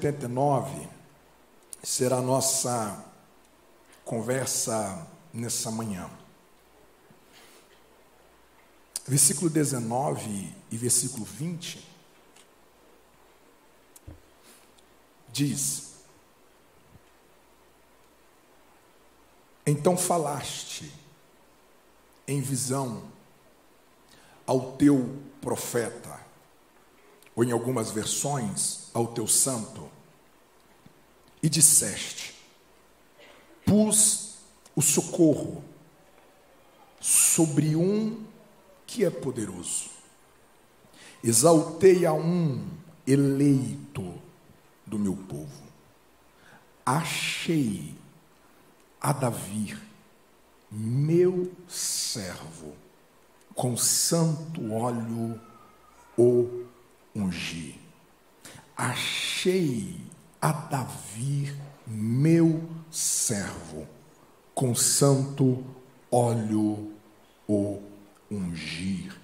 Salmos 89 será a nossa conversa nessa manhã. Versículo 19 e versículo 20 diz: Então falaste em visão ao teu profeta, ou em algumas versões, ao teu santo e disseste: Pus o socorro sobre um que é poderoso, exaltei a um eleito do meu povo, achei a Davi, meu servo, com santo óleo o ungi. Achei a Davi, meu servo, com santo óleo o ungir.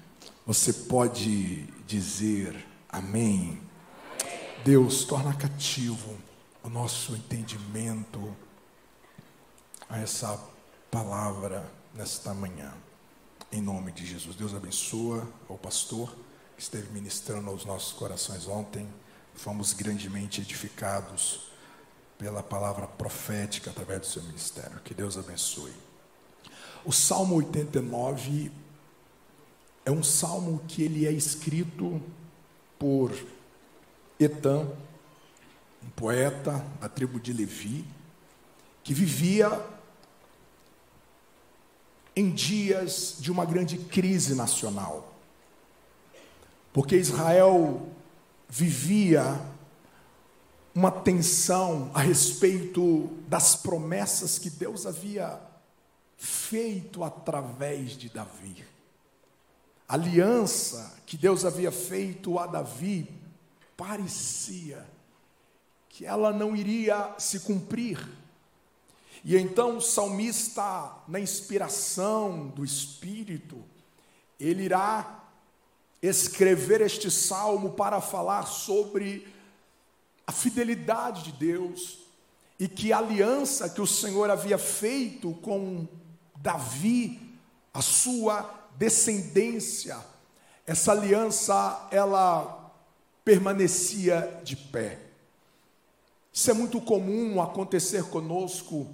Você pode dizer amém? Deus, torna cativo o nosso entendimento a essa palavra nesta manhã. Em nome de Jesus. Deus abençoa o pastor que esteve ministrando aos nossos corações ontem fomos grandemente edificados pela palavra profética através do seu ministério. Que Deus abençoe. O Salmo 89 é um salmo que ele é escrito por Etan, um poeta da tribo de Levi, que vivia em dias de uma grande crise nacional. Porque Israel vivia uma tensão a respeito das promessas que Deus havia feito através de Davi. A aliança que Deus havia feito a Davi parecia que ela não iria se cumprir. E então o salmista, na inspiração do Espírito, ele irá escrever este salmo para falar sobre a fidelidade de Deus e que a aliança que o Senhor havia feito com Davi, a sua descendência, essa aliança ela permanecia de pé. Isso é muito comum acontecer conosco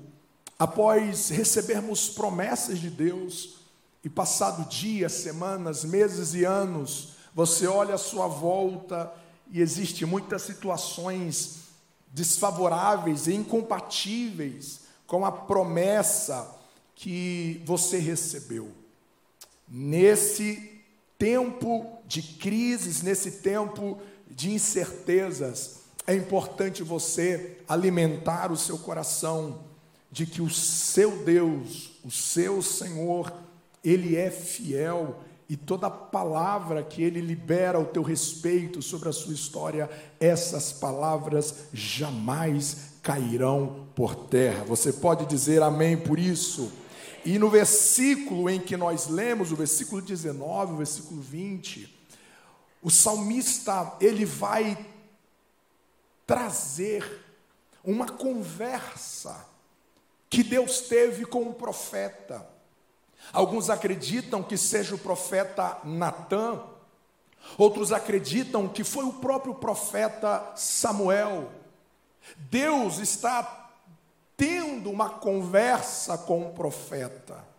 após recebermos promessas de Deus e passado dias, semanas, meses e anos, você olha à sua volta e existe muitas situações desfavoráveis e incompatíveis com a promessa que você recebeu. Nesse tempo de crises, nesse tempo de incertezas, é importante você alimentar o seu coração de que o seu Deus, o seu Senhor, ele é fiel e toda palavra que ele libera ao teu respeito sobre a sua história, essas palavras jamais cairão por terra. Você pode dizer amém por isso? E no versículo em que nós lemos, o versículo 19, o versículo 20, o salmista, ele vai trazer uma conversa que Deus teve com o profeta. Alguns acreditam que seja o profeta Natã, outros acreditam que foi o próprio profeta Samuel. Deus está tendo uma conversa com o profeta.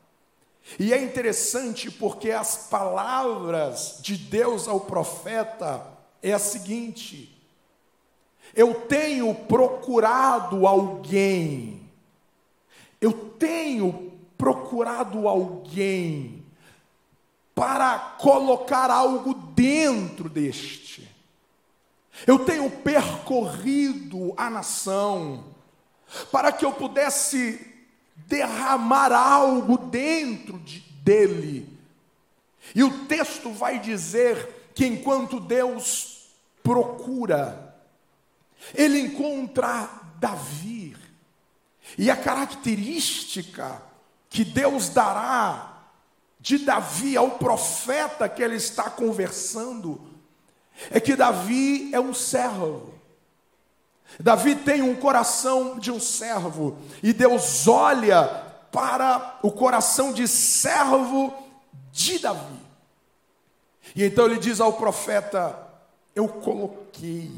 E é interessante porque as palavras de Deus ao profeta é a seguinte: Eu tenho procurado alguém, eu tenho procurado alguém para colocar algo dentro deste. Eu tenho percorrido a nação para que eu pudesse derramar algo dentro de, dele. E o texto vai dizer que enquanto Deus procura, ele encontra Davi. E a característica que Deus dará de Davi ao profeta que ele está conversando, é que Davi é um servo. Davi tem um coração de um servo, e Deus olha para o coração de servo de Davi. E então ele diz ao profeta: Eu coloquei,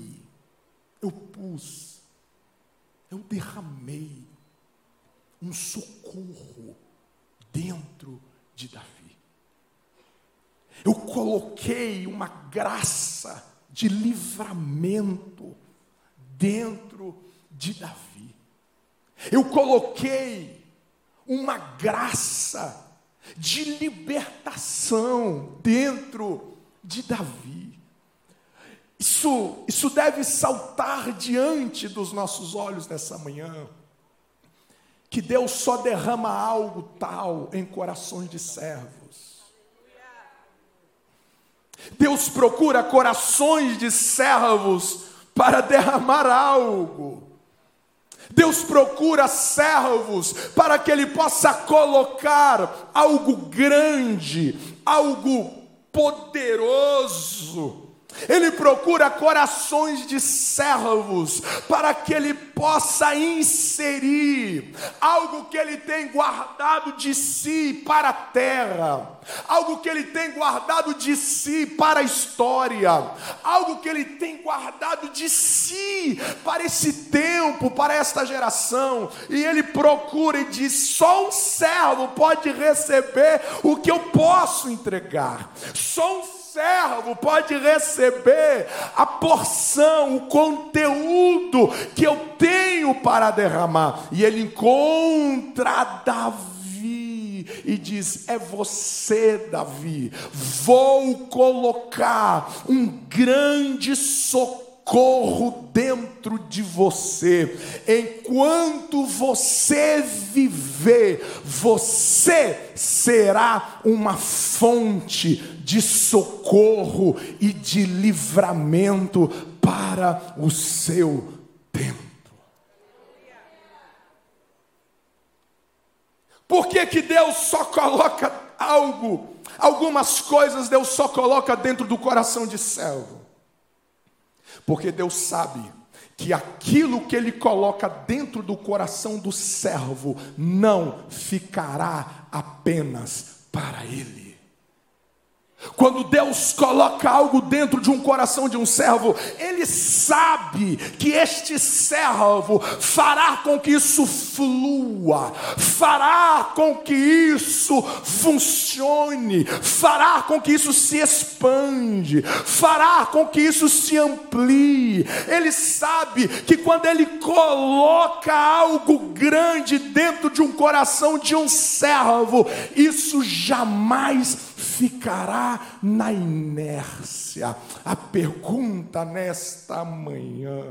eu pus, eu derramei um socorro dentro de Davi. Eu coloquei uma graça de livramento dentro de Davi. Eu coloquei uma graça de libertação dentro de Davi. Isso, isso deve saltar diante dos nossos olhos nessa manhã. Que Deus só derrama algo tal em corações de servos. Deus procura corações de servos para derramar algo. Deus procura servos para que Ele possa colocar algo grande, algo poderoso ele procura corações de servos para que ele possa inserir algo que ele tem guardado de si para a terra, algo que ele tem guardado de si para a história, algo que ele tem guardado de si para esse tempo, para esta geração. E ele procura e diz: só um servo pode receber o que eu posso entregar. Só um servo pode receber a porção, o conteúdo que eu tenho para derramar. E ele encontra Davi e diz: É você, Davi. Vou colocar um grande socorro socorro dentro de você. Enquanto você viver, você será uma fonte de socorro e de livramento para o seu tempo. Por que, que Deus só coloca algo, algumas coisas Deus só coloca dentro do coração de servo? Porque Deus sabe que aquilo que Ele coloca dentro do coração do servo não ficará apenas para Ele. Quando Deus coloca algo dentro de um coração de um servo, Ele sabe que este servo fará com que isso flua, fará com que isso funcione, fará com que isso se expande, fará com que isso se amplie. Ele sabe que quando Ele coloca algo grande dentro de um coração de um servo, isso jamais ficará na inércia. A pergunta nesta manhã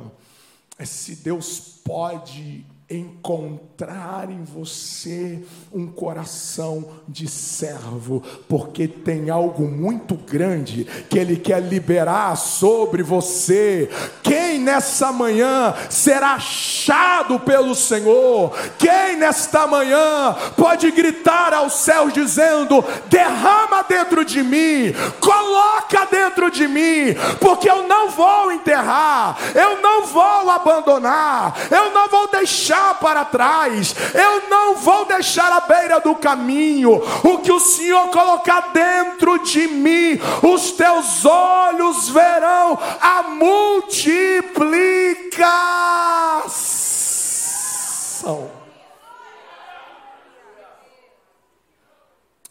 é se Deus pode encontrar em você um coração de servo, porque tem algo muito grande que Ele quer liberar sobre você. Quem nessa manhã será achado pelo Senhor? Quem nesta manhã pode gritar aos céus dizendo: derrama dentro de mim, coloca dentro de mim, porque eu não vou enterrar, eu não vou abandonar, eu não vou deixar deixar para trás, eu não vou deixar à beira do caminho o que o Senhor colocar dentro de mim, os teus olhos verão a multiplicação.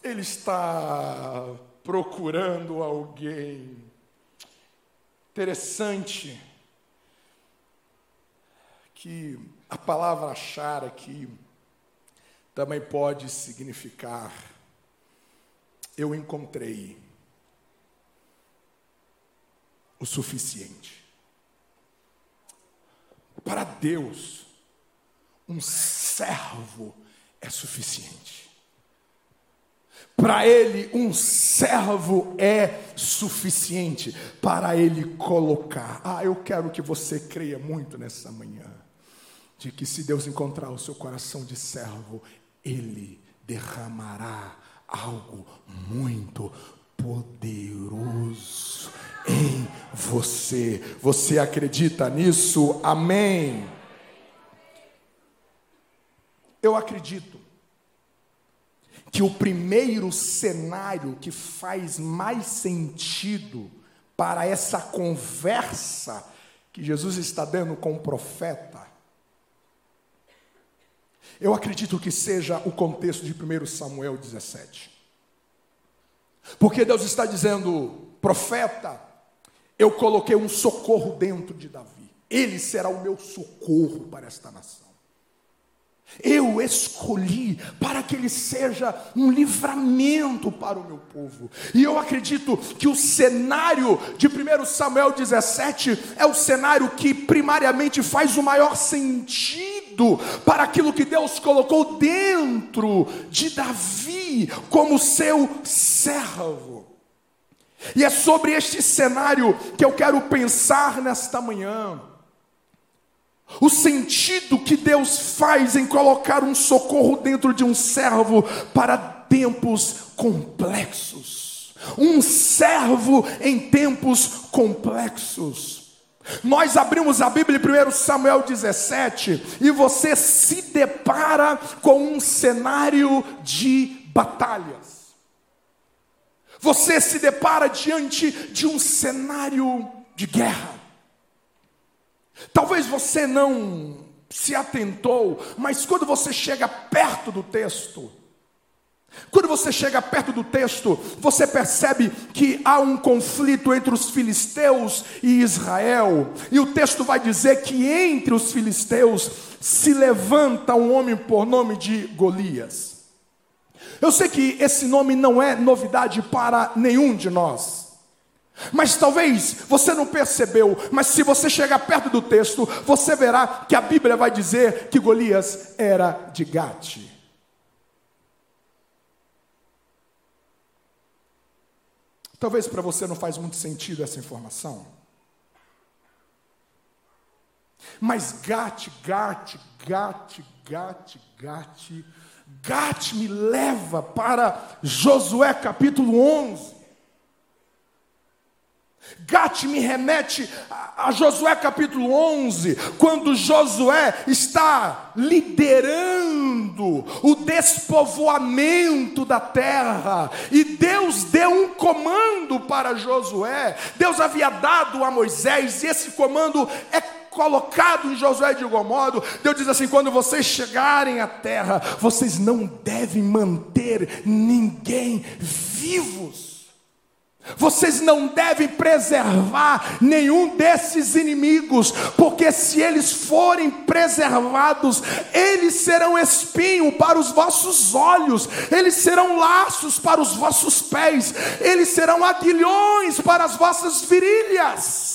Ele está procurando alguém interessante que a palavra achar aqui também pode significar eu encontrei o suficiente. Para Deus, um servo é suficiente. Para ele, um servo é suficiente para ele colocar. Ah, eu quero que você creia muito nessa manhã de que se Deus encontrar o seu coração de servo, Ele derramará algo muito poderoso em você. Você acredita nisso? Amém. Eu acredito que o primeiro cenário que faz mais sentido para essa conversa que Jesus está dando com o profeta, eu acredito que seja o contexto de 1 Samuel 17. Porque Deus está dizendo, profeta, eu coloquei um socorro dentro de Davi, ele será o meu socorro para esta nação. Eu escolhi para que ele seja um livramento para o meu povo. E eu acredito que o cenário de 1 Samuel 17 é o cenário que primariamente faz o maior sentido para aquilo que Deus colocou dentro de Davi como seu servo. E é sobre este cenário que eu quero pensar nesta manhã. O sentido que Deus faz em colocar um socorro dentro de um servo para tempos complexos. Um servo em tempos complexos. Nós abrimos a Bíblia em 1 Samuel 17 e você se depara com um cenário de batalhas. Você se depara diante de um cenário de guerra. Talvez você não se atentou, mas quando você chega perto do texto, quando você chega perto do texto, você percebe que há um conflito entre os filisteus e Israel, e o texto vai dizer que entre os filisteus se levanta um homem por nome de Golias. Eu sei que esse nome não é novidade para nenhum de nós. Mas talvez você não percebeu, mas se você chegar perto do texto, você verá que a Bíblia vai dizer que Golias era de Gate. Talvez para você não faz muito sentido essa informação. Mas Gate, Gate, Gate, Gate, Gate, Gate me leva para Josué capítulo 11. Gate me remete a Josué capítulo 11, quando Josué está liderando o despovoamento da terra, e Deus deu um comando para Josué. Deus havia dado a Moisés, e esse comando é colocado em Josué de igual modo. Deus diz assim: quando vocês chegarem à terra, vocês não devem manter ninguém vivos. Vocês não devem preservar nenhum desses inimigos, porque se eles forem preservados, eles serão espinho para os vossos olhos, eles serão laços para os vossos pés, eles serão aguilhões para as vossas virilhas.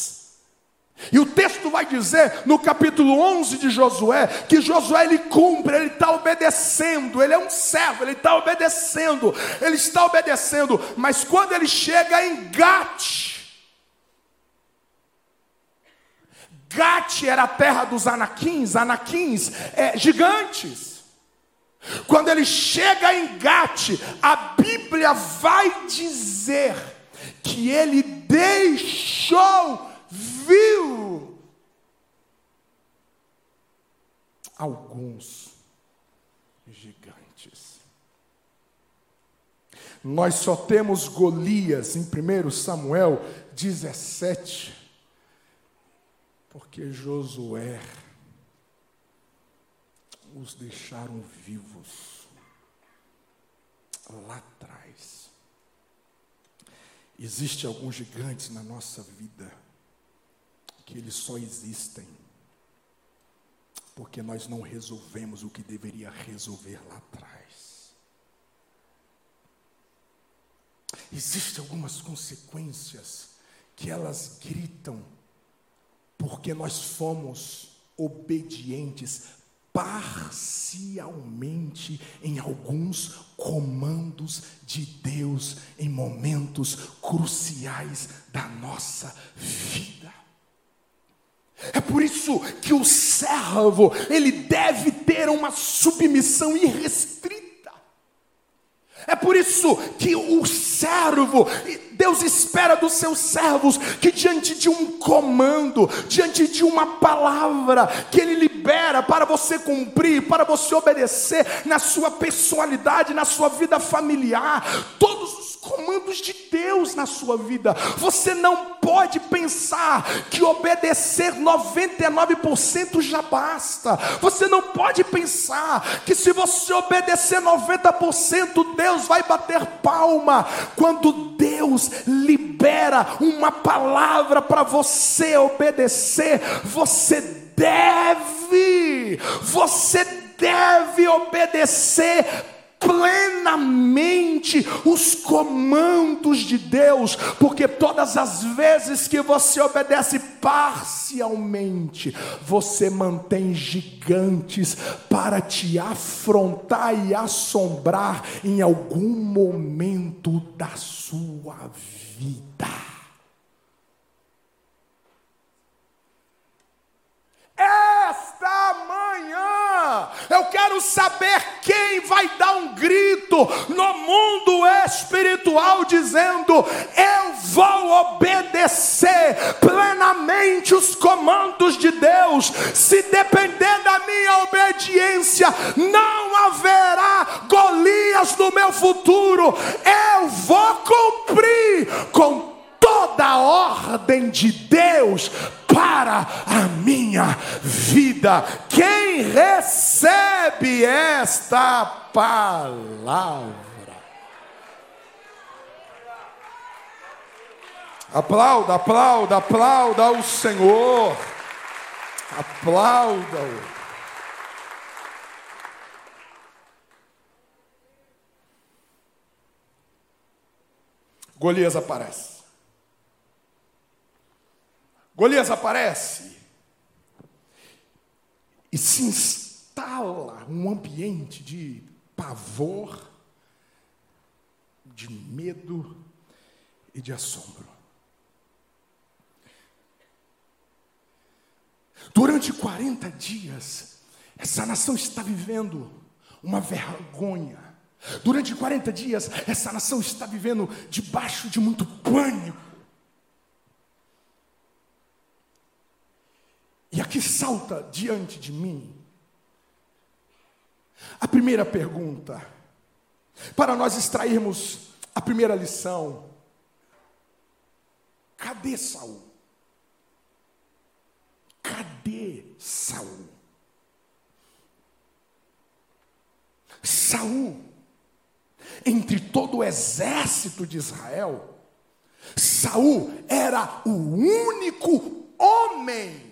E o texto vai dizer no capítulo 11 de Josué que Josué ele cumpre, ele está obedecendo, ele é um servo, ele está obedecendo, ele está obedecendo, mas quando ele chega em Gate, Gate era a terra dos anaquins, anaquins é, gigantes. Quando ele chega em Gate, a Bíblia vai dizer que ele deixou viu alguns gigantes. Nós só temos Golias em 1 Samuel 17, porque Josué os deixaram vivos lá atrás. Existem alguns gigantes na nossa vida que eles só existem porque nós não resolvemos o que deveria resolver lá atrás. Existem algumas consequências que elas gritam porque nós fomos obedientes parcialmente em alguns comandos de Deus em momentos cruciais da nossa vida. É por isso que o servo, ele deve ter uma submissão irrestrita. É por isso que o servo, Deus espera dos seus servos que diante de um comando, diante de uma palavra que Ele libera para você cumprir, para você obedecer na sua personalidade, na sua vida familiar, todos os comandos de Deus na sua vida. Você não pode pensar que obedecer 99% já basta. Você não pode pensar que se você obedecer 90%, Deus vai bater palma. Quando Deus libera uma palavra para você obedecer, você deve, você deve obedecer plenamente os comandos de Deus, porque todas as vezes que você obedece parcialmente, você mantém gigantes para te afrontar e assombrar em algum momento da sua vida. Esta manhã, quero saber quem vai dar um grito no mundo espiritual, dizendo: Eu vou obedecer plenamente os comandos de Deus. Se depender da minha obediência, não haverá Golias no meu futuro. Eu vou cumprir com toda a ordem de Deus para a minha vida. Quem recebe esta palavra? Aplauda, aplauda, aplauda o Senhor. Aplauda-o. Golias aparece. Golias aparece e se instala um ambiente de pavor, de medo e de assombro. Durante 40 dias, essa nação está vivendo uma vergonha. Durante 40 dias, essa nação está vivendo debaixo de muito pânico. E aqui salta diante de mim a primeira pergunta, para nós extrairmos a primeira lição: cadê Saul? Cadê Saul? Saul, entre todo o exército de Israel, Saul era o único homem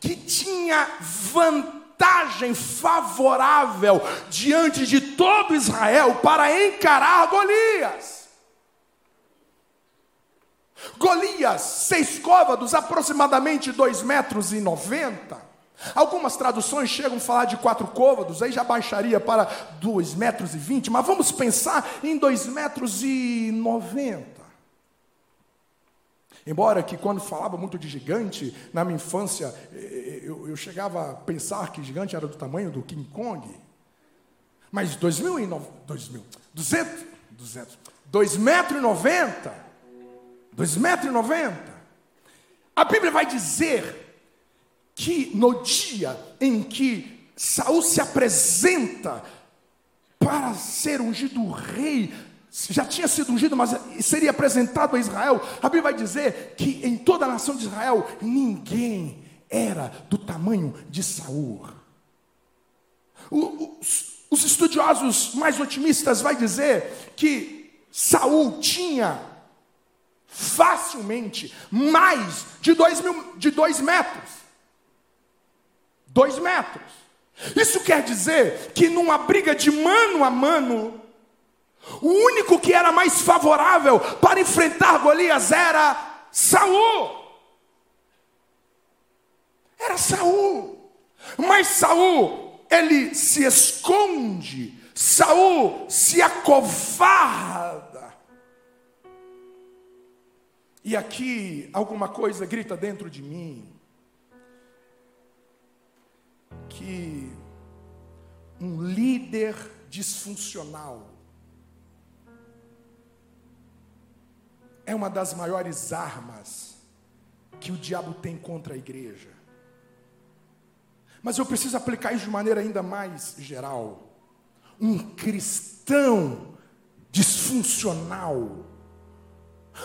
que tinha vantagem favorável diante de todo Israel para encarar Golias. Golias, seis côvados, aproximadamente dois metros e noventa. Algumas traduções chegam a falar de quatro côvados, aí já baixaria para dois metros e vinte, mas vamos pensar em dois metros e noventa. Embora que quando falava muito de gigante, na minha infância, eh, eh, eu, eu chegava a pensar que gigante era do tamanho do King Kong. Mas 2009, 2000, 200, 200, 2 metros e 90, 2 metros e 90. A Bíblia vai dizer que no dia em que Saul se apresenta para ser ungido rei, já tinha sido ungido, mas seria apresentado a Israel. A Bíblia vai dizer que em toda a nação de Israel ninguém era do tamanho de Saul. Os, os estudiosos mais otimistas vai dizer que Saul tinha facilmente mais de dois, mil, de dois metros. Dois metros. Isso quer dizer que numa briga de mano a mano, o único que era mais favorável para enfrentar Golias era Saul. Era Saul. Mas Saul, ele se esconde. Saul se acovarda. E aqui alguma coisa grita dentro de mim que um líder disfuncional é uma das maiores armas que o diabo tem contra a igreja. Mas eu preciso aplicar isso de maneira ainda mais geral. Um cristão disfuncional.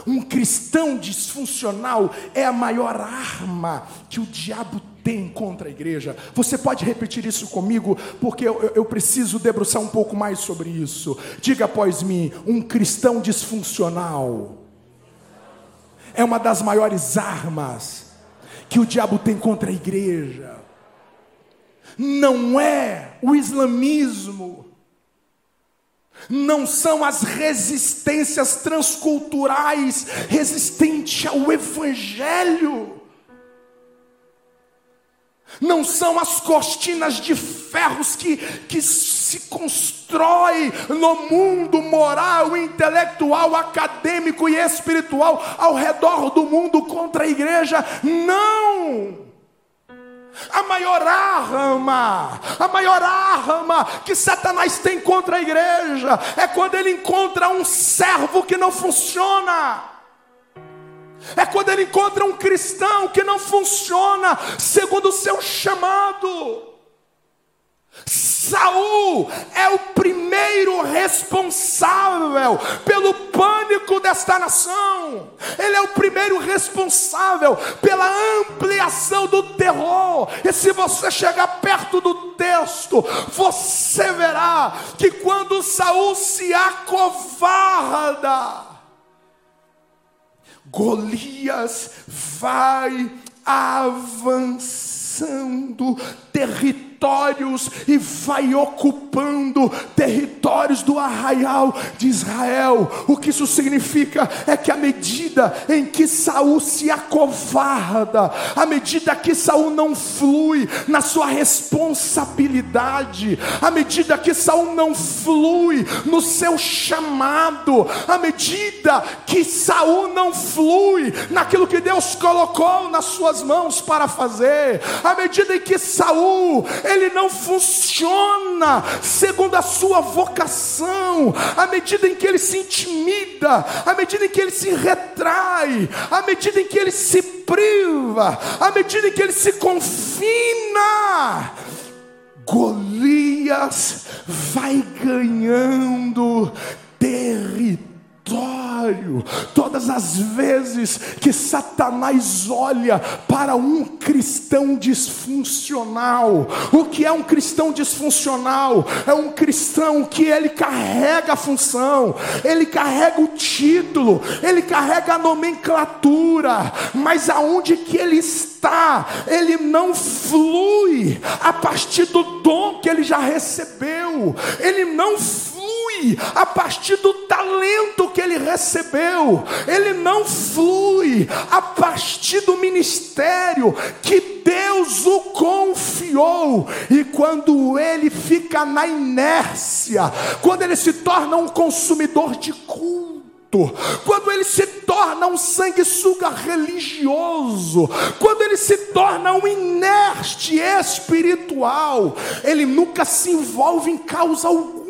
Um cristão disfuncional é a maior arma que o diabo tem contra a igreja. Você pode repetir isso comigo, porque eu, eu, preciso debruçar um pouco mais sobre isso. Diga após mim: um cristão disfuncional é uma das maiores armas que o diabo tem contra a igreja. Não é o islamismo, não são as resistências transculturais resistentes ao evangelho não são as cortinas de ferros que, que se constrói no mundo moral, intelectual, acadêmico e espiritual ao redor do mundo contra a igreja. Não! A maior arma, a maior arma que Satanás tem contra a igreja é quando ele encontra um servo que não funciona. É quando ele encontra um cristão que não funciona segundo o seu chamado. Saul é o primeiro responsável pelo pânico desta nação. Ele é o primeiro responsável pela ampliação do terror. E se você chegar perto do texto, você verá que quando Saul se acovarda, Golias vai avançando território territórios e vai ocupando territórios do arraial de Israel. O que isso significa é que à medida em que Saul se acovarda, à medida que Saul não flui na sua responsabilidade, à medida que Saul não flui no seu chamado, à medida que Saul não flui naquilo que Deus colocou nas suas mãos para fazer, à medida em que Saul ele não funciona segundo a sua vocação, à medida em que ele se intimida, à medida em que ele se retrai, à medida em que ele se priva, à medida em que ele se confina. Golias vai ganhando território território. Todas as vezes que Satanás olha para um cristão disfuncional, o que é um cristão disfuncional? É um cristão que ele carrega a função, ele carrega o título, ele carrega a nomenclatura, mas aonde que ele está? Ele não flui a partir do dom que ele já recebeu, ele não flui a partir do talento que ele recebeu, ele não flui a partir do ministério que Deus o confiou, e quando ele fica na inércia, quando ele se torna um consumidor de culto, quando ele se torna um sanguessuga religioso, quando ele se torna um inerte espiritual, ele nunca se envolve em causa alguma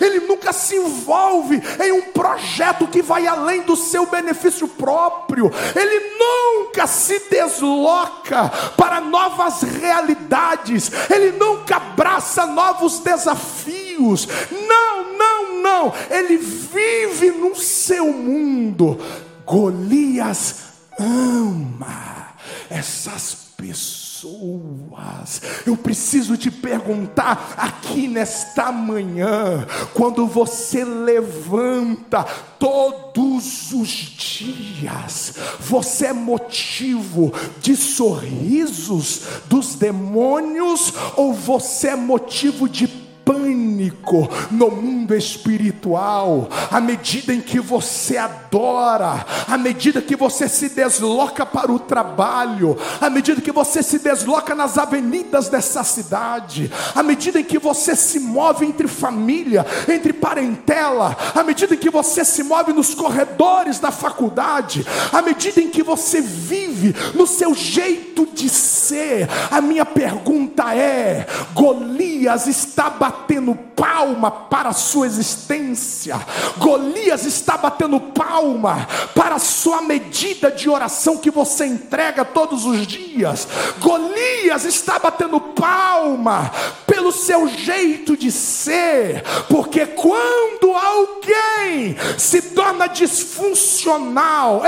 ele nunca se envolve em um projeto que vai além do seu benefício próprio, ele nunca se desloca para novas realidades, ele nunca abraça novos desafios. Não, não, não, ele vive no seu mundo. Golias ama essas pessoas pessoas. Eu preciso te perguntar aqui nesta manhã, quando você levanta todos os dias, você é motivo de sorrisos dos demônios ou você é motivo de pânico no mundo espiritual, à medida em que você adora, à medida que você se desloca para o trabalho, à medida que você se desloca nas avenidas dessa cidade, à medida em que você se move entre família, entre parentela, à medida em que você se move nos corredores da faculdade, à medida em que você vive no seu jeito de ser, a minha pergunta é: Golias está batendo batendo palma para a sua existência. Golias está batendo palma para a sua medida de oração que você entrega todos os dias. Golias está batendo palma pelo seu jeito de ser, porque quando alguém se torna disfuncional,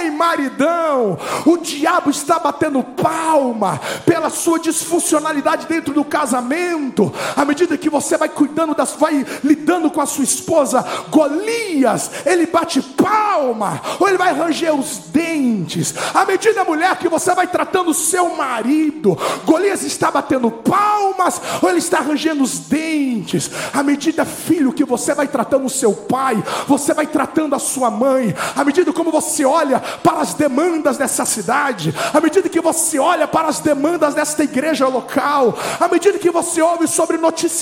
ei, maridão, o diabo está batendo palma pela sua disfuncionalidade dentro do casamento. À medida que você vai cuidando das, vai lidando com a sua esposa, Golias, ele bate palma, ou ele vai ranger os dentes. À medida, mulher, que você vai tratando o seu marido, Golias está batendo palmas, ou ele está rangendo os dentes. À medida, filho, que você vai tratando o seu pai, você vai tratando a sua mãe. À medida como você olha para as demandas dessa cidade, à medida que você olha para as demandas desta igreja local, à medida que você ouve sobre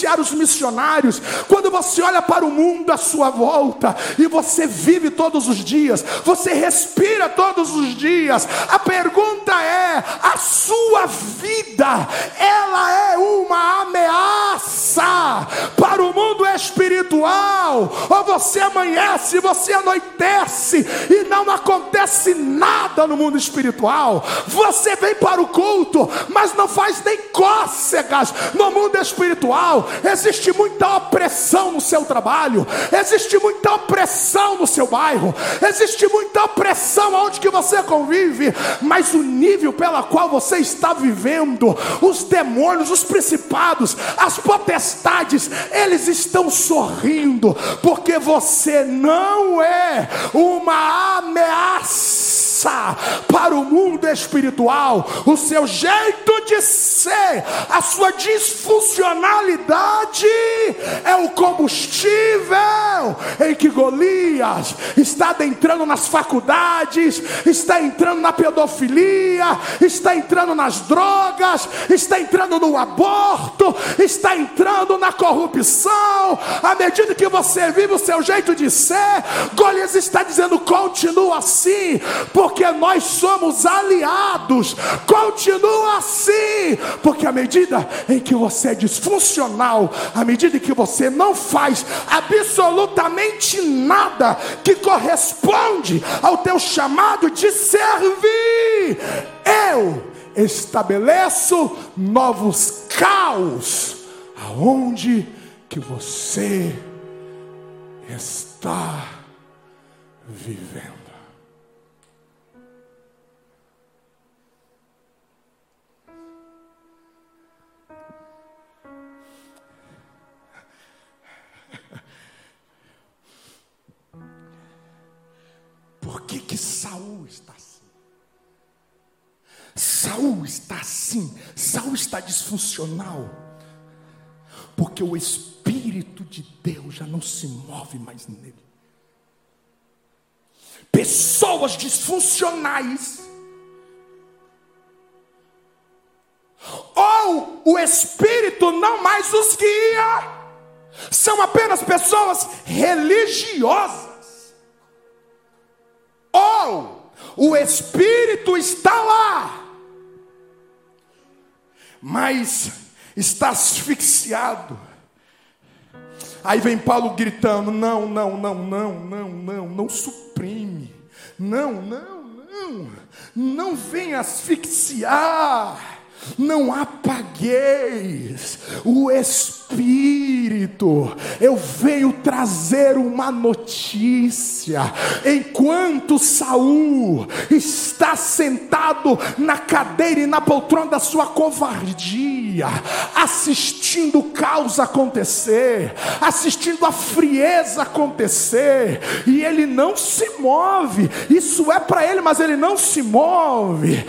noticiários missionários, quando você olha para o mundo à sua volta e você vive todos os dias, você respira todos os dias, a pergunta é: a sua vida, ela é uma ameaça para o mundo espiritual, ou você amanhece, você anoitece e não acontece nada no mundo espiritual, você vem para o culto, mas não faz nem cócegas no mundo espiritual, existe muita opressão no seu trabalho, existe muita opressão no seu bairro, existe muita opressão onde que você convive, mas o nível pela qual você está vivendo, os demônios, os principados, as potestades, eles estão sorrindo, porque você não é uma ameaça para o mundo espiritual, o seu jeito de ser, a sua disfuncionalidade é o combustível em que Golias está entrando nas faculdades, está entrando na pedofilia, está entrando nas drogas, está entrando no aborto, está entrando na corrupção. À medida que você vive o seu jeito de ser, Golias está dizendo: continua assim, porque nós somos aliados. Continua assim, porque à medida em que você é disfuncional, à medida em que você não faz absolutamente nada que corresponde ao teu chamado de servir, eu estabeleço novos caos aonde que você está vivendo. Saul está assim? Saul está assim, Saul está disfuncional. Porque o espírito de Deus já não se move mais nele. Pessoas disfuncionais ou o espírito não mais os guia. São apenas pessoas religiosas ou o Espírito está lá, mas está asfixiado. Aí vem Paulo gritando: não, não, não, não, não, não, não suprime, não, não, não, não vem asfixiar não apagueis o Espírito. Eu venho trazer uma notícia. Enquanto Saul está sentado na cadeira e na poltrona da sua covardia, assistindo o caos acontecer, assistindo a frieza acontecer, e ele não se move. Isso é para ele, mas ele não se move.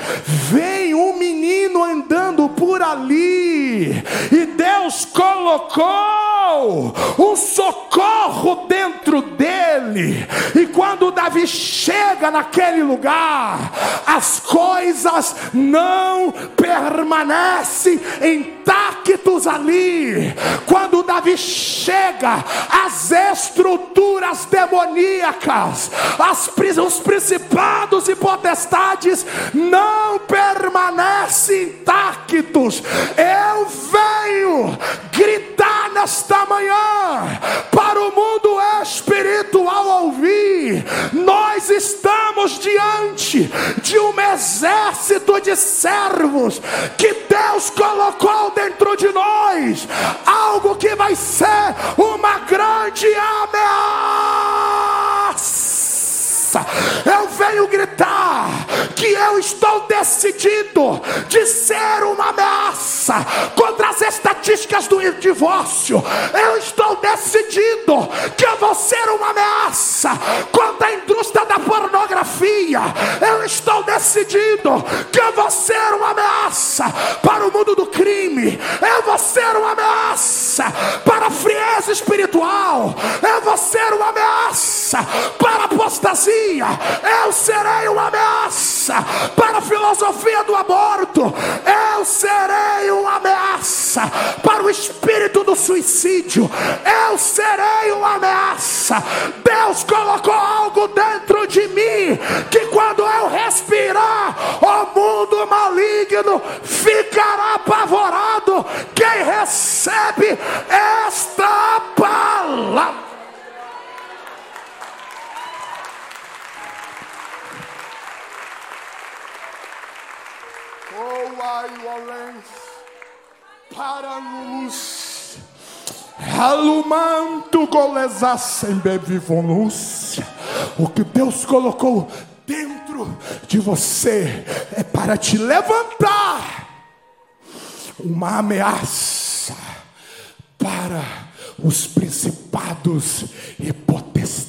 Vem um menino andando por ali, e Deus colocou um socorro dentro dele, e quando Davi chega naquele lugar, as coisas não permanecem intactos ali. Quando Davi chega, as estruturas demoníacas, as, os principados e potestades não permanecem intactos. Táquitos. Eu venho gritar nesta manhã para o mundo espiritual ouvir. Nós estamos diante de um exército de servos que Deus colocou dentro de nós, algo que vai ser uma grande ameaça. Venho gritar que eu estou decidido de ser uma ameaça contra as estatísticas do divórcio. Eu estou decidido que eu vou ser uma ameaça contra a indústria da pornografia. Eu estou decidido que eu vou ser uma ameaça para o mundo do crime. Eu vou ser uma ameaça para a frieza espiritual. Eu vou ser uma ameaça para a apostasia eu serei uma ameaça para a filosofia do aborto, eu serei uma ameaça para o espírito do suicídio, eu serei uma ameaça. Deus colocou algo dentro de mim que quando eu respirar, o mundo maligno ficará apavorado. Quem recebe esta palavra? Para luz. Alumanto golesassem bevivonus. O que Deus colocou dentro de você é para te levantar uma ameaça para os principados e potestades.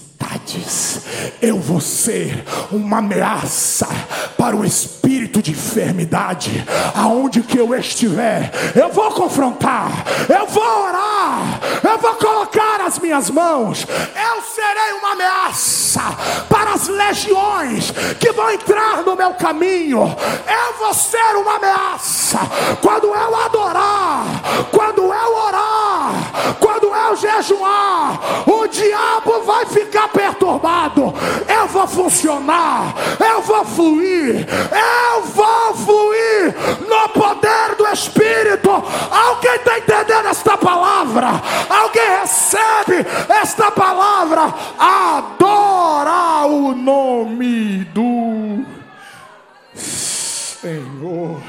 Eu vou ser uma ameaça para o espírito de enfermidade, aonde que eu estiver, eu vou confrontar, eu vou orar, eu vou colocar as minhas mãos, eu serei uma ameaça para as legiões que vão entrar no meu caminho, eu vou ser uma ameaça quando eu adorar, quando eu orar, quando eu jejuar, o diabo vai ficar perturbado, eu vou funcionar, eu vou fluir eu vou fluir no poder do Espírito. Alguém está entendendo esta palavra? Alguém recebe esta palavra? Adora o nome do Senhor.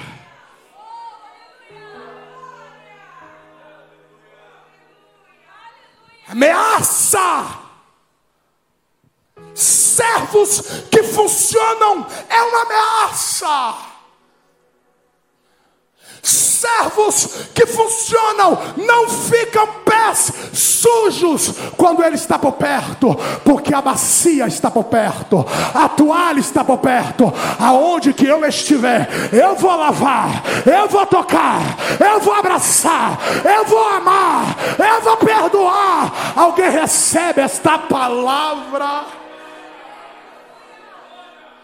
Ameaça! Servos que funcionam é uma ameaça. Servos que funcionam não ficam pés sujos quando ele está por perto, porque a bacia está por perto, a toalha está por perto. Aonde que eu estiver, eu vou lavar, eu vou tocar, eu vou abraçar, eu vou amar, eu vou perdoar. Alguém recebe esta palavra?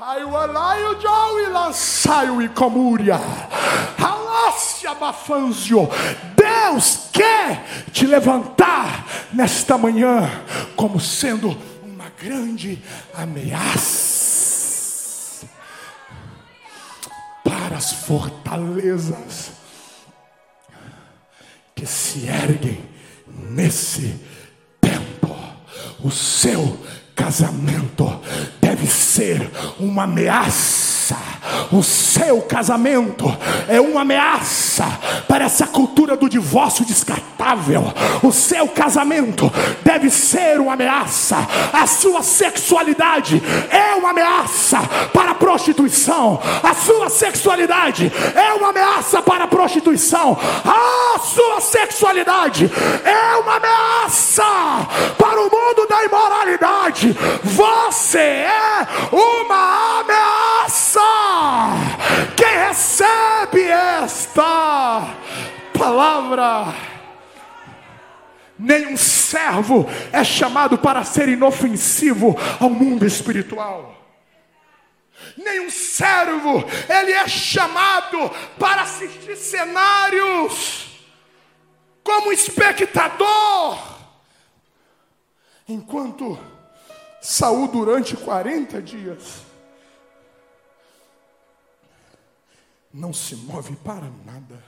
Aiualaio Joe lançaio e comúria. Alácia bafanzio. Deus quer te levantar nesta manhã como sendo uma grande ameaça para as fortalezas que se erguem nesse tempo. O seu casamento deve ser uma ameaça. O seu casamento é uma ameaça para essa cultura do divórcio descartável. O seu casamento deve ser uma ameaça. A sua sexualidade é uma ameaça para a prostituição. A sua sexualidade é uma ameaça para a prostituição. A sua sexualidade é uma ameaça para o mundo da imoralidade. Você é uma ameaça. Quem recebe esta palavra? Nenhum servo é chamado para ser inofensivo ao mundo espiritual. Nenhum servo ele é chamado para assistir cenários como espectador. Enquanto Saul durante 40 dias não se move para nada.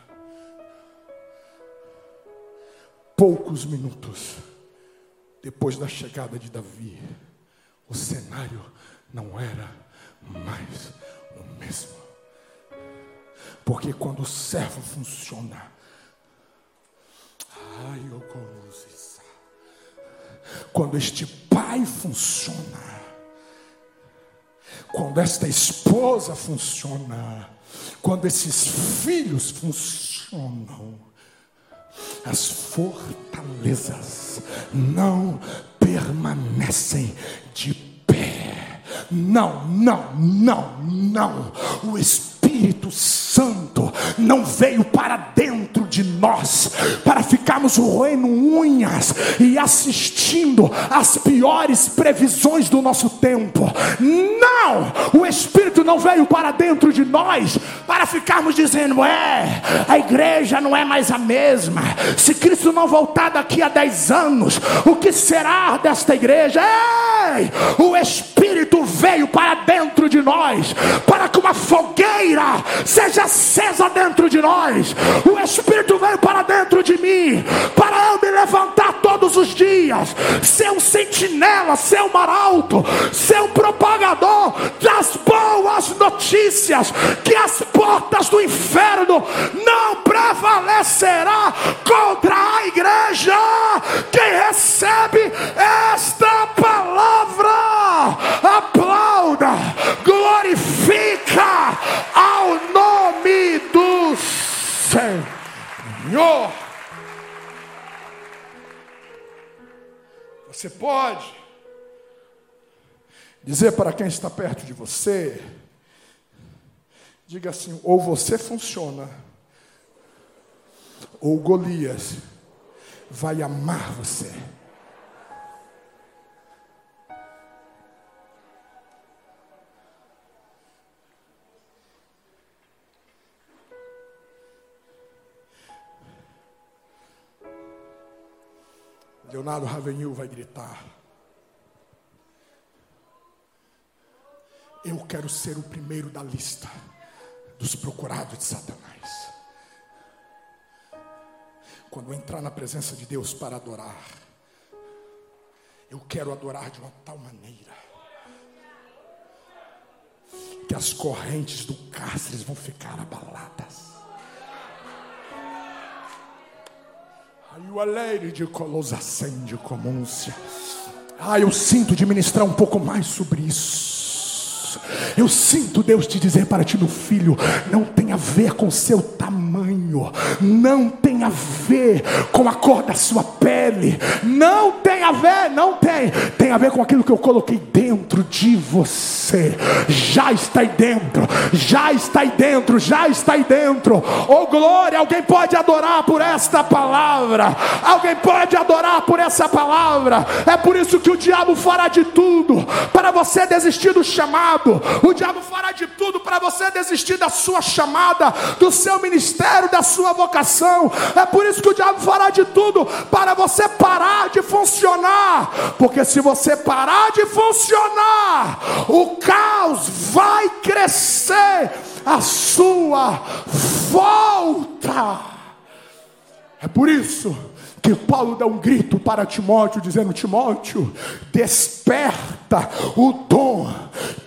Poucos minutos depois da chegada de Davi, o cenário não era mais o mesmo. Porque quando o servo funciona, ai, quando este pai funciona, quando esta esposa funciona, quando esses filhos funcionam, as fortalezas não permanecem de pé. Não, não, não, não. O Espírito Santo não veio para dentro de nós para ficarmos roendo unhas e assistindo às piores previsões do nosso tempo. Não! O Espírito não veio para dentro de nós para ficarmos dizendo: é, a igreja não é mais a mesma. Se Cristo não voltar daqui a 10 anos, o que será desta igreja? Ei! O Espírito veio para dentro de nós para que uma fogueira seja acesa dentro de nós. O Espírito veio para dentro de mim, para eu me levantar todos os dias, ser um sentinela, ser um maralto, ser um propagador das boas notícias, que as portas do inferno não prevalecerá contra a igreja. Quem recebe esta palavra, aplauda, glorifica ao nome do Senhor. Você pode dizer para quem está perto de você, diga assim: ou você funciona, ou Golias vai amar você. Leonardo Ravenil vai gritar. Eu quero ser o primeiro da lista dos procurados de Satanás. Quando entrar na presença de Deus para adorar, eu quero adorar de uma tal maneira que as correntes do cárcere vão ficar abaladas. Aí o de Colosa acende comúncia. Ah, eu sinto de ministrar um pouco mais sobre isso. Eu sinto Deus te dizer para ti, meu filho, não tem a ver com seu tamanho, não tem a ver com a cor da sua pele, não tem a ver, não tem, tem a ver com aquilo que eu coloquei dentro de você. Já está aí dentro, já está aí dentro, já está aí dentro. Oh glória, alguém pode adorar por esta palavra. Alguém pode adorar por essa palavra. É por isso que o diabo fará de tudo para você desistir do chamado. O diabo fará de tudo para você desistir da sua chamada, do seu ministério, da sua vocação. É por isso que o diabo fará de tudo para você parar de funcionar. Porque se você parar de funcionar, o caos vai crescer a sua volta. É por isso que Paulo dá um grito para Timóteo, dizendo: Timóteo, desperta o dom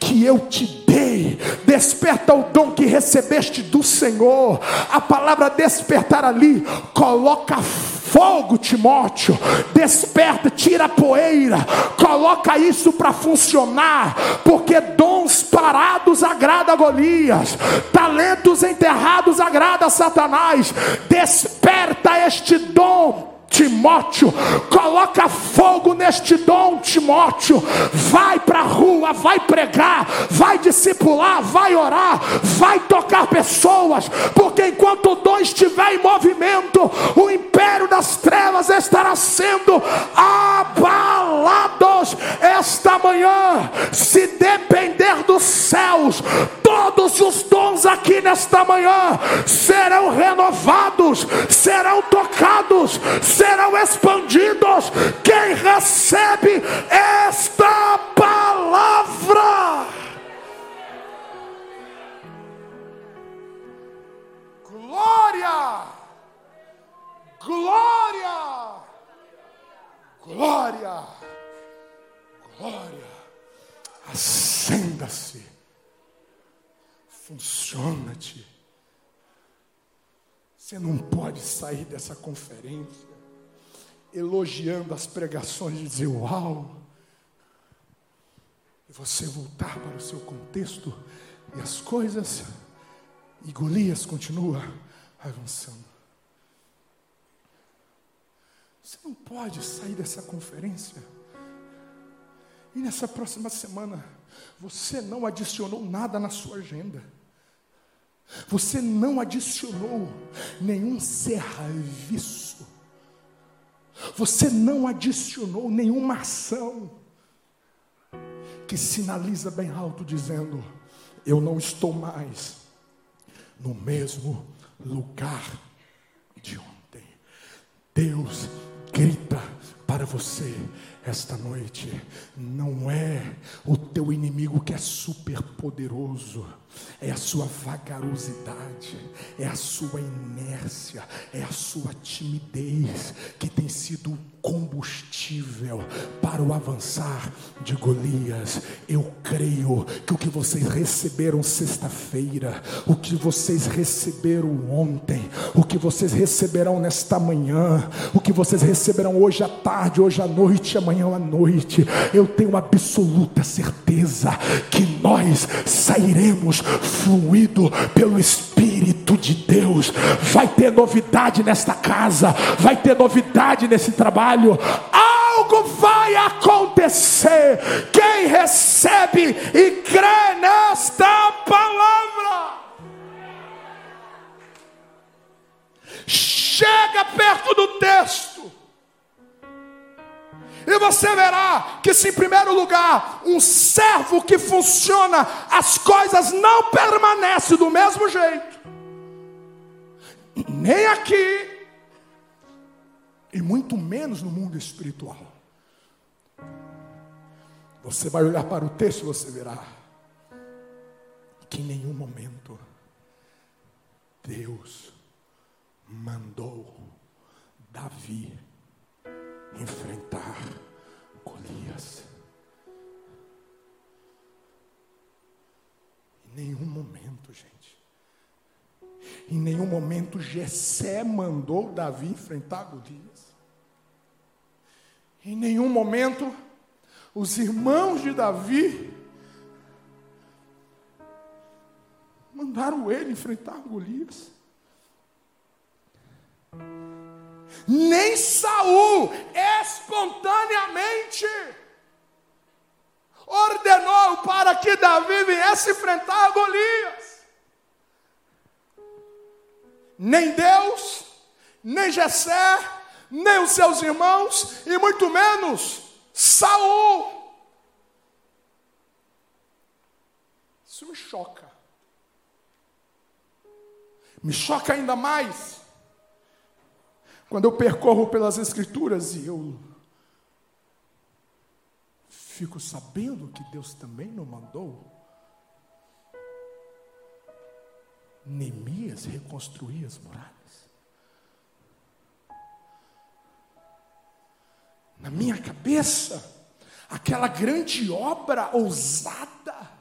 que eu te dei, desperta o dom que recebeste do Senhor. A palavra despertar ali coloca fogo, Timóteo, desperta, tira a poeira, coloca isso para funcionar, porque dons parados agrada Golias, talentos enterrados agrada Satanás. Desperta este dom Timóteo, coloca fogo neste dom, Timóteo. Vai para a rua, vai pregar, vai discipular, vai orar, vai tocar pessoas, porque enquanto o dom estiver em movimento, o império das trevas estará sendo abalados esta manhã. Se depender dos céus, todos os dons aqui nesta manhã serão renovados, serão tocados, serão expandidos. Quem recebe esta palavra? Glória! Glória! Glória! Glória! Acenda-se. Funciona-te. Você não pode sair dessa conferência elogiando as pregações e dizer uau. E você voltar para o seu contexto e as coisas, e Golias continua avançando. Você não pode sair dessa conferência. E nessa próxima semana, você não adicionou nada na sua agenda. Você não adicionou nenhum serviço. Você não adicionou nenhuma ação que sinaliza bem alto dizendo: eu não estou mais no mesmo lugar de ontem. Deus grita para você esta noite: não é o teu inimigo que é super poderoso é a sua vagarosidade, é a sua inércia, é a sua timidez que tem sido combustível para o avançar de Golias. Eu creio que o que vocês receberam sexta-feira, o que vocês receberam ontem, o que vocês receberão nesta manhã, o que vocês receberão hoje à tarde, hoje à noite, amanhã à noite, eu tenho absoluta certeza que nós sairemos fluido pelo Espírito de Deus. Vai ter novidade nesta casa, vai ter novidade nesse trabalho. Algo vai acontecer. Quem recebe e crê nesta palavra. Chega perto do texto e você verá que, se em primeiro lugar, um servo que funciona, as coisas não permanecem do mesmo jeito, nem aqui, e muito menos no mundo espiritual. Você vai olhar para o texto e você verá que em nenhum momento Deus mandou Davi enfrentar Golias. Em nenhum momento, gente. Em nenhum momento Jessé mandou Davi enfrentar Golias. Em nenhum momento os irmãos de Davi mandaram ele enfrentar Golias nem Saul espontaneamente ordenou para que Davi viesse enfrentar Golias. Nem Deus, nem Jessé, nem os seus irmãos e muito menos Saul. Isso me choca. Me choca ainda mais quando eu percorro pelas Escrituras e eu fico sabendo que Deus também não mandou Neemias reconstruir as muralhas. Na minha cabeça, aquela grande obra ousada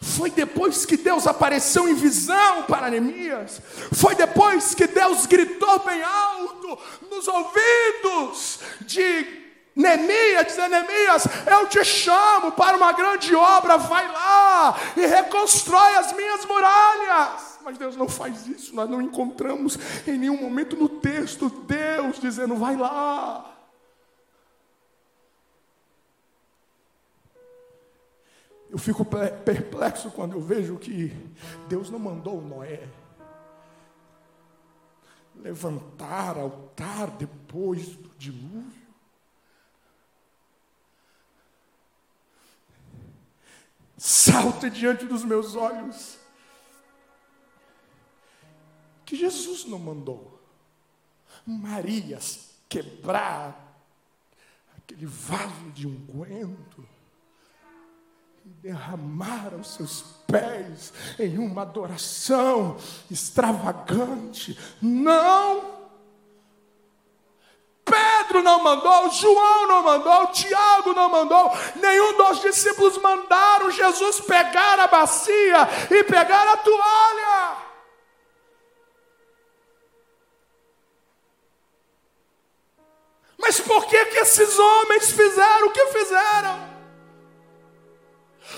foi depois que Deus apareceu em visão para Neemias. Foi depois que Deus gritou bem alto nos ouvidos de Neemias, dizendo: Neemias, eu te chamo para uma grande obra, vai lá e reconstrói as minhas muralhas. Mas Deus não faz isso, nós não encontramos em nenhum momento no texto Deus dizendo: vai lá. Eu fico perplexo quando eu vejo que Deus não mandou Noé levantar altar depois do dilúvio. Salta diante dos meus olhos que Jesus não mandou Marias quebrar aquele vaso de unguento derramar seus pés em uma adoração extravagante. Não! Pedro não mandou, João não mandou, Tiago não mandou, nenhum dos discípulos mandaram Jesus pegar a bacia e pegar a toalha. Mas por que, que esses homens fizeram o que fizeram?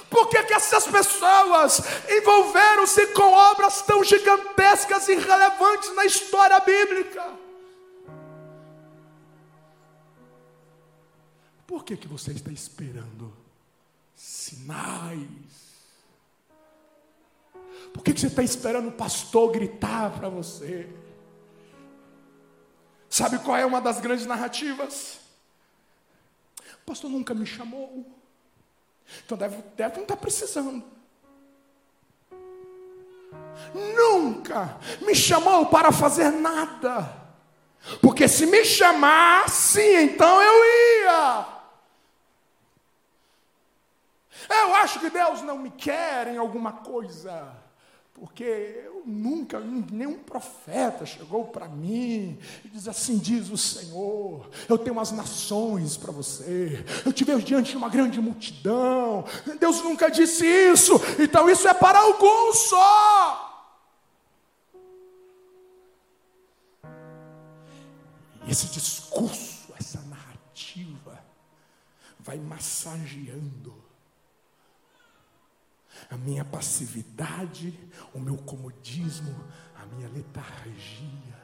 Por que, que essas pessoas envolveram-se com obras tão gigantescas e relevantes na história bíblica? Por que, que você está esperando sinais? Por que, que você está esperando o pastor gritar para você? Sabe qual é uma das grandes narrativas? O pastor nunca me chamou. Então deve, deve não estar tá precisando. Nunca me chamou para fazer nada. Porque se me chamasse, então eu ia. Eu acho que Deus não me quer em alguma coisa, porque eu nunca, nenhum profeta chegou para mim e diz assim: diz o Senhor, eu tenho as nações para você, eu te vejo diante de uma grande multidão. Deus nunca disse isso, então isso é para alguns só. esse discurso, essa narrativa, vai massageando a minha passividade, o meu comodismo, a minha letargia.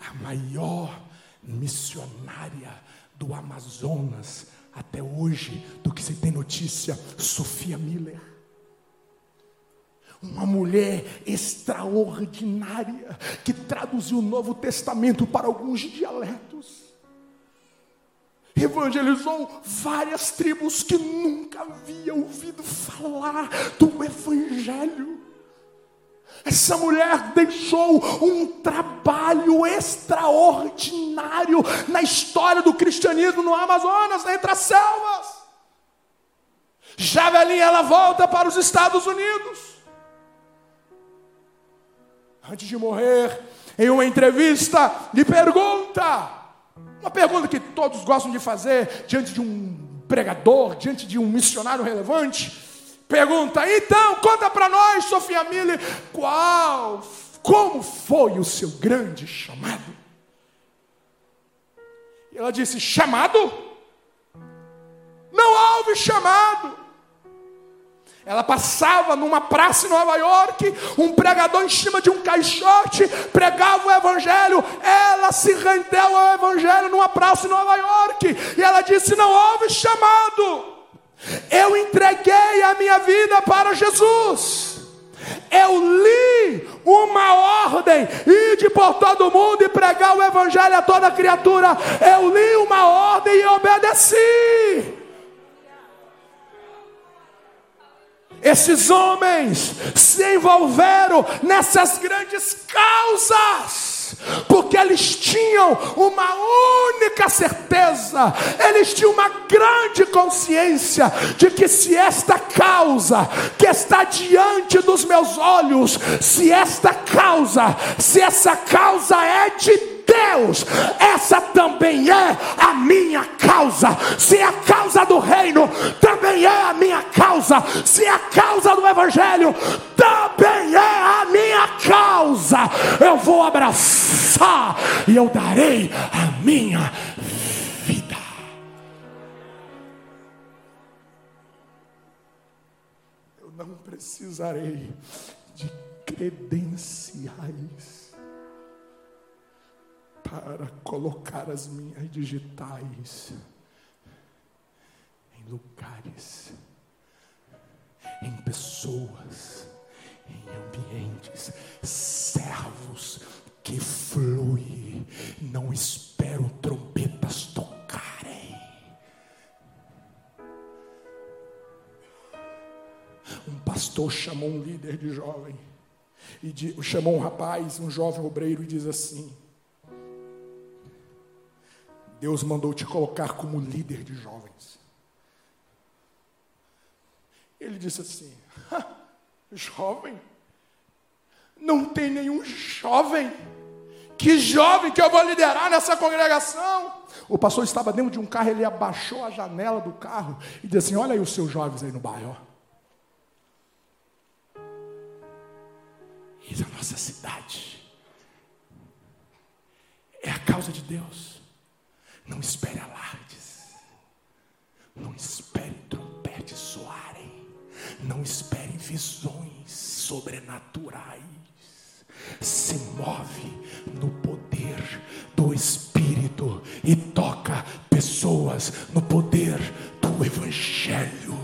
A maior missionária do Amazonas até hoje, do que se tem notícia, Sofia Miller. Uma mulher extraordinária que traduziu o Novo Testamento para alguns dialetos evangelizou várias tribos que nunca haviam ouvido falar do Evangelho. Essa mulher deixou um trabalho extraordinário na história do cristianismo no Amazonas, entre as selvas. Já ela volta para os Estados Unidos. Antes de morrer, em uma entrevista, lhe pergunta: uma pergunta que todos gostam de fazer diante de um pregador, diante de um missionário relevante. Pergunta, então, conta para nós, Sofia Miller, qual, como foi o seu grande chamado? E ela disse: chamado? Não houve chamado. Ela passava numa praça em Nova York, um pregador em cima de um caixote pregava o evangelho. Ela se rendeu ao evangelho numa praça em Nova York e ela disse: Não houve chamado. Eu entreguei a minha vida para Jesus. Eu li uma ordem, ide por todo mundo e pregar o evangelho a toda criatura. Eu li uma ordem e obedeci. Esses homens se envolveram nessas grandes causas, porque eles tinham uma única certeza, eles tinham uma grande consciência de que se esta causa que está diante dos meus olhos, se esta causa, se essa causa é de Deus, essa também é a minha causa. Se é a causa do reino, também é a minha causa. Se é a causa do evangelho, também é a minha causa. Eu vou abraçar e eu darei a minha vida. Eu não precisarei de credenciais para colocar as minhas digitais em lugares, em pessoas, em ambientes, servos que fluem, não espero trompetas tocarem. Um pastor chamou um líder de jovem e chamou um rapaz, um jovem obreiro e diz assim: Deus mandou te colocar como líder de jovens. Ele disse assim: jovem? Não tem nenhum jovem. Que jovem que eu vou liderar nessa congregação? O pastor estava dentro de um carro, ele abaixou a janela do carro e disse assim: Olha aí os seus jovens aí no bairro. E a nossa cidade é a causa de Deus. Não espere alardes. Não espere trompetes soarem. Não espere visões sobrenaturais. Se move no poder do Espírito e toca pessoas no poder do Evangelho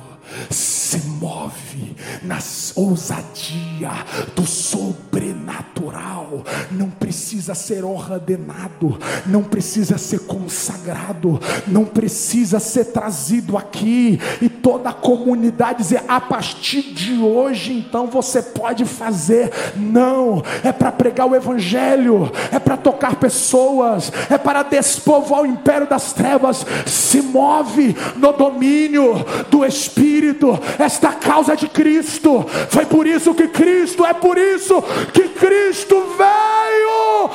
se move na ousadia do sobrenatural. Não precisa ser ordenado, não precisa ser consagrado, não precisa ser trazido aqui e toda a comunidade dizer a partir de hoje então você pode fazer. Não, é para pregar o evangelho, é para tocar pessoas, é para despovoar o império das trevas. Se move no domínio do Espírito esta causa de Cristo. Foi por isso que Cristo, é por isso que Cristo veio.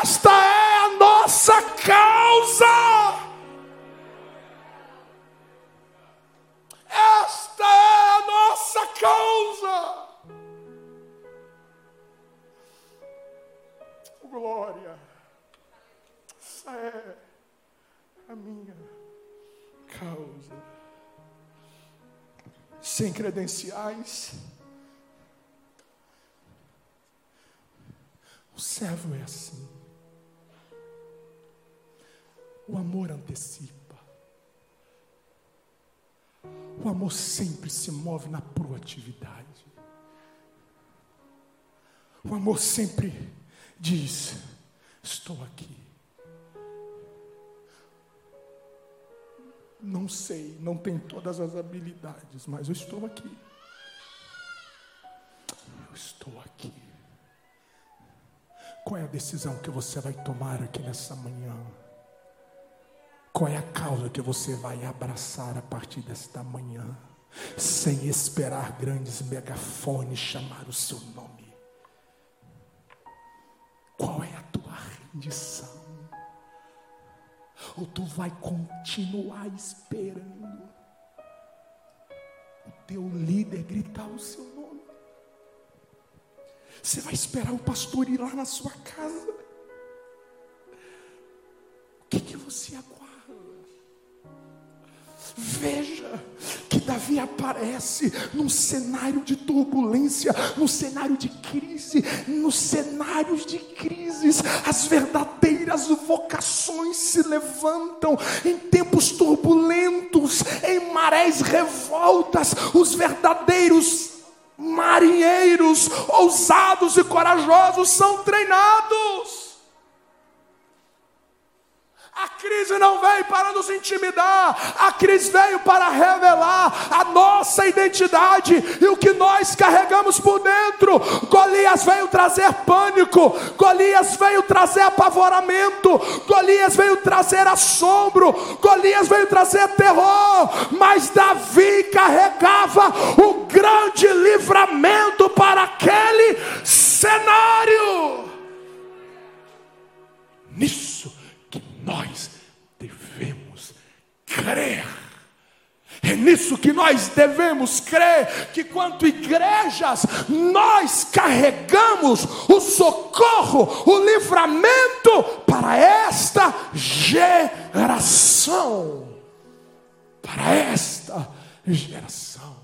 Esta é a nossa causa. Esta é a nossa causa. Glória. Essa é a minha causa sem credenciais. O servo é assim. O amor antecipa. O amor sempre se move na proatividade. O amor sempre diz: Estou aqui. Não sei, não tenho todas as habilidades, mas eu estou aqui. Eu estou aqui. Qual é a decisão que você vai tomar aqui nessa manhã? Qual é a causa que você vai abraçar a partir desta manhã? Sem esperar grandes megafones chamar o seu nome. Qual é a tua rendição? ou tu vai continuar esperando o teu líder gritar o seu? Você vai esperar o pastor ir lá na sua casa? O que, que você aguarda? Veja que Davi aparece num cenário de turbulência, num cenário de crise, nos cenários de crises, as verdadeiras vocações se levantam em tempos turbulentos, em marés revoltas, os verdadeiros marinheiros, ousados e corajosos são treinados. Crise não veio para nos intimidar, a crise veio para revelar a nossa identidade e o que nós carregamos por dentro. Golias veio trazer pânico, Golias veio trazer apavoramento, Golias veio trazer assombro, Golias veio trazer terror, mas Davi carregava o grande livramento para aquele cenário. Nisso nós devemos crer. É nisso que nós devemos crer, que quanto igrejas, nós carregamos o socorro, o livramento para esta geração. Para esta geração.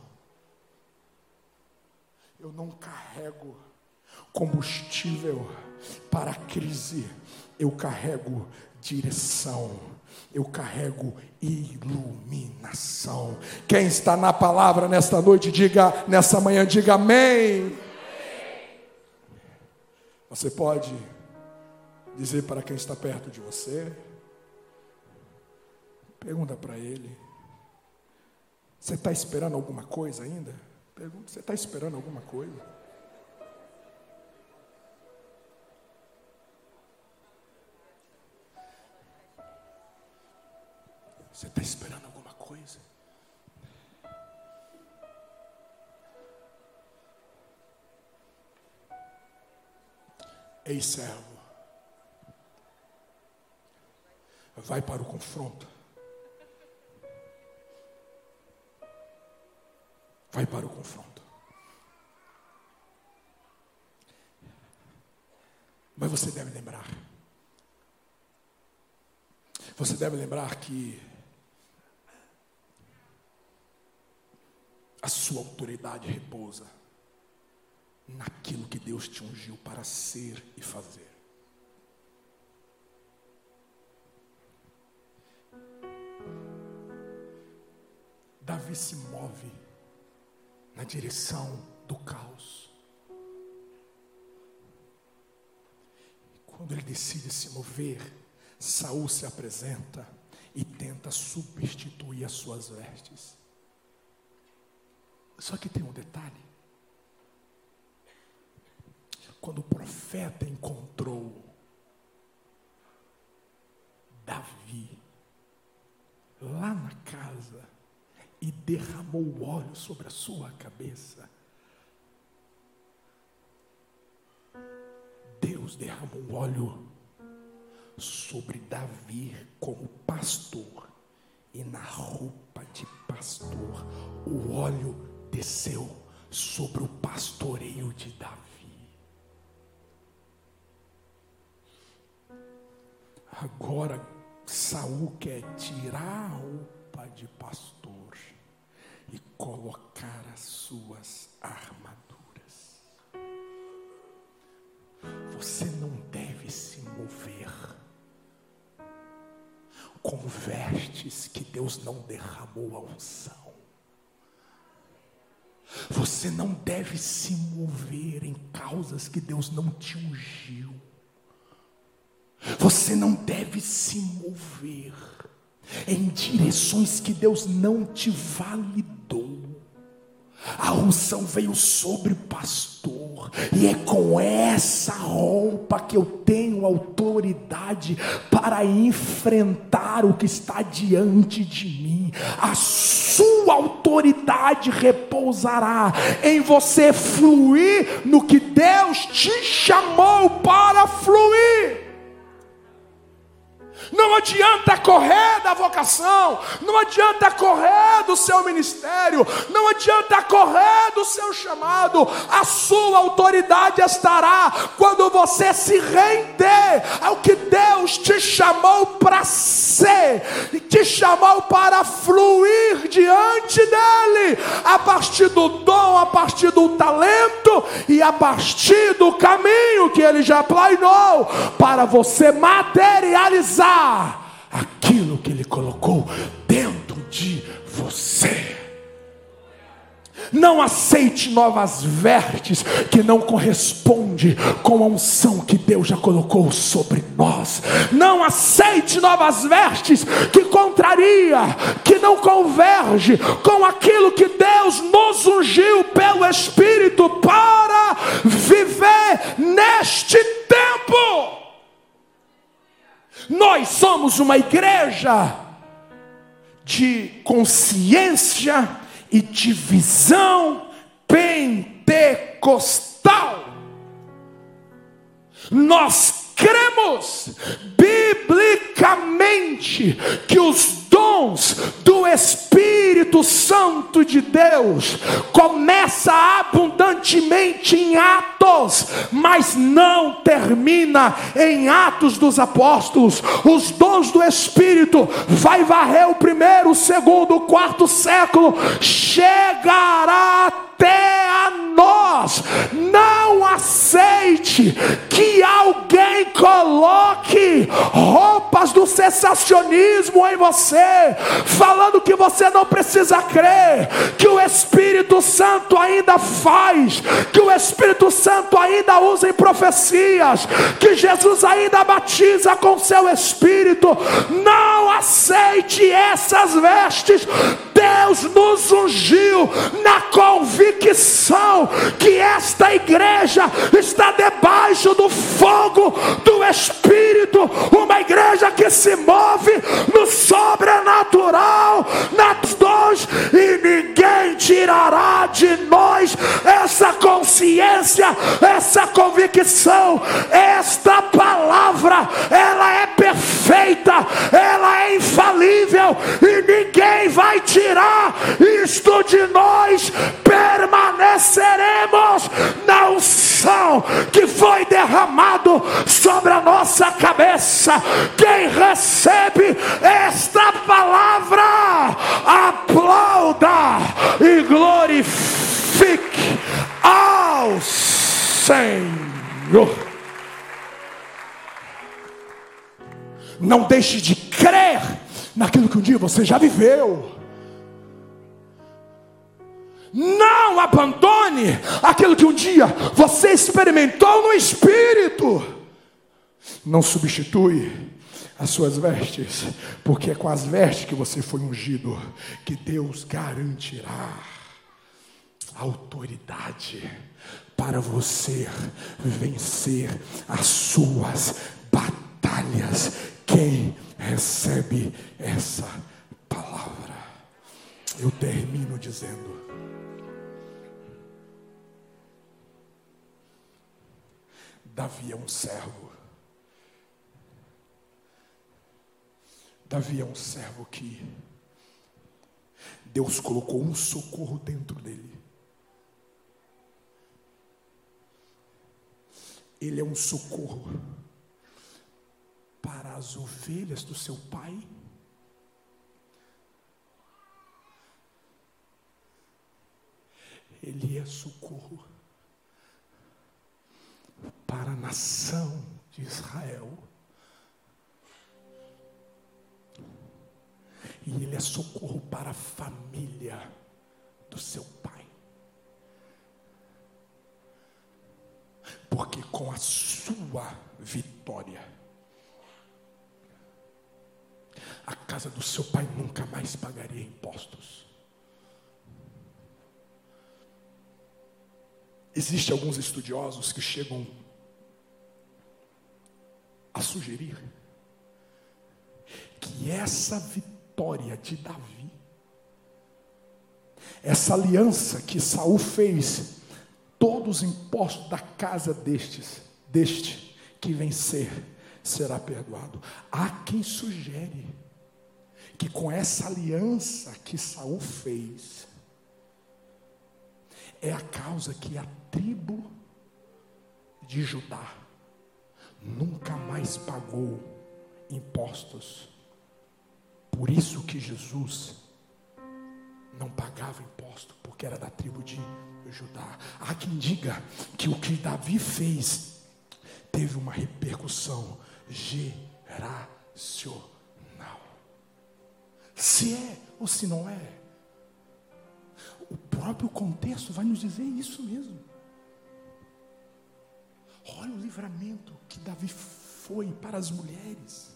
Eu não carrego combustível para a crise, eu carrego direção. Eu carrego iluminação. Quem está na palavra nesta noite, diga, nessa manhã, diga amém. Você pode dizer para quem está perto de você, pergunta para ele: Você está esperando alguma coisa ainda? Pergunta: Você está esperando alguma coisa? Você está esperando alguma coisa? Ei, servo, vai para o confronto. Vai para o confronto. Mas você deve lembrar Você deve lembrar que a sua autoridade repousa naquilo que Deus te ungiu para ser e fazer. Davi se move na direção do caos. E quando ele decide se mover, Saul se apresenta e tenta substituir as suas vestes. Só que tem um detalhe. Quando o profeta encontrou Davi lá na casa e derramou óleo sobre a sua cabeça, Deus derramou óleo sobre Davi como pastor e na roupa de pastor o óleo desceu sobre o pastoreio de Davi. Agora Saul quer tirar a roupa de pastor e colocar as suas armaduras. Você não deve se mover com vestes que Deus não derramou a unção. Você não deve se mover em causas que Deus não te ungiu. Você não deve se mover em direções que Deus não te validou. A unção veio sobre o pastor, e é com essa roupa que eu tenho autoridade para enfrentar o que está diante de mim. A sua autoridade repousará em você fluir no que Deus te chamou para fluir. Não adianta correr da vocação, não adianta correr do seu ministério, não adianta correr do seu chamado. A sua autoridade estará quando você se render ao que Deus te chamou para ser, e te chamou para fluir diante dele, a partir do dom, a partir do talento e a partir do caminho que ele já planeou para você materializar aquilo que Ele Não aceite novas vertes que não corresponde com a unção que Deus já colocou sobre nós. Não aceite novas vestes que contraria, que não converge com aquilo que Deus nos ungiu pelo Espírito para viver neste tempo. Nós somos uma igreja de consciência e de visão pentecostal. Nós cremos biblicamente que os dons do Espírito Santo de Deus começa abundantemente em Atos, mas não termina em Atos dos Apóstolos. Os dons do Espírito vai varrer o primeiro, o segundo, o quarto século, chegará até a nós. Não aceite que alguém coloque roupas do sensacionismo em você falando que você não precisa crer, que o Espírito Santo ainda faz, que o Espírito Santo ainda usa em profecias, que Jesus ainda batiza com seu Espírito. Não aceite essas vestes. Deus nos ungiu na convicção que esta igreja está debaixo do fogo do Espírito, uma igreja que se move no sobrenatural sobrenatural nas dons e ninguém tirará de nós essa consciência, essa convicção. Esta palavra, ela é perfeita, ela é infalível e ninguém vai tirar isto de nós. Permaneceremos na unção que foi derramado sobre a nossa cabeça. Quem recebe esta palavra, aplauda e glorifique ao Senhor. Não deixe de crer naquilo que um dia você já viveu. Não abandone aquilo que um dia você experimentou no espírito. Não substitui as suas vestes, porque é com as vestes que você foi ungido que Deus garantirá autoridade para você vencer as suas batalhas. Quem recebe essa palavra? Eu termino dizendo: Davi é um servo. Davi é um servo que Deus colocou um socorro dentro dele. Ele é um socorro para as ovelhas do seu pai. Ele é socorro para a nação de Israel. E ele é socorro para a família do seu pai. Porque com a sua vitória, a casa do seu pai nunca mais pagaria impostos. Existem alguns estudiosos que chegam a sugerir que essa vitória de Davi, essa aliança que Saul fez, todos os impostos da casa destes, deste que vencer, será perdoado. Há quem sugere que com essa aliança que Saul fez, é a causa que a tribo de Judá nunca mais pagou impostos. Por isso que Jesus não pagava imposto, porque era da tribo de Judá. Há quem diga que o que Davi fez teve uma repercussão geracional. Se é ou se não é, o próprio contexto vai nos dizer isso mesmo. Olha o livramento que Davi foi para as mulheres.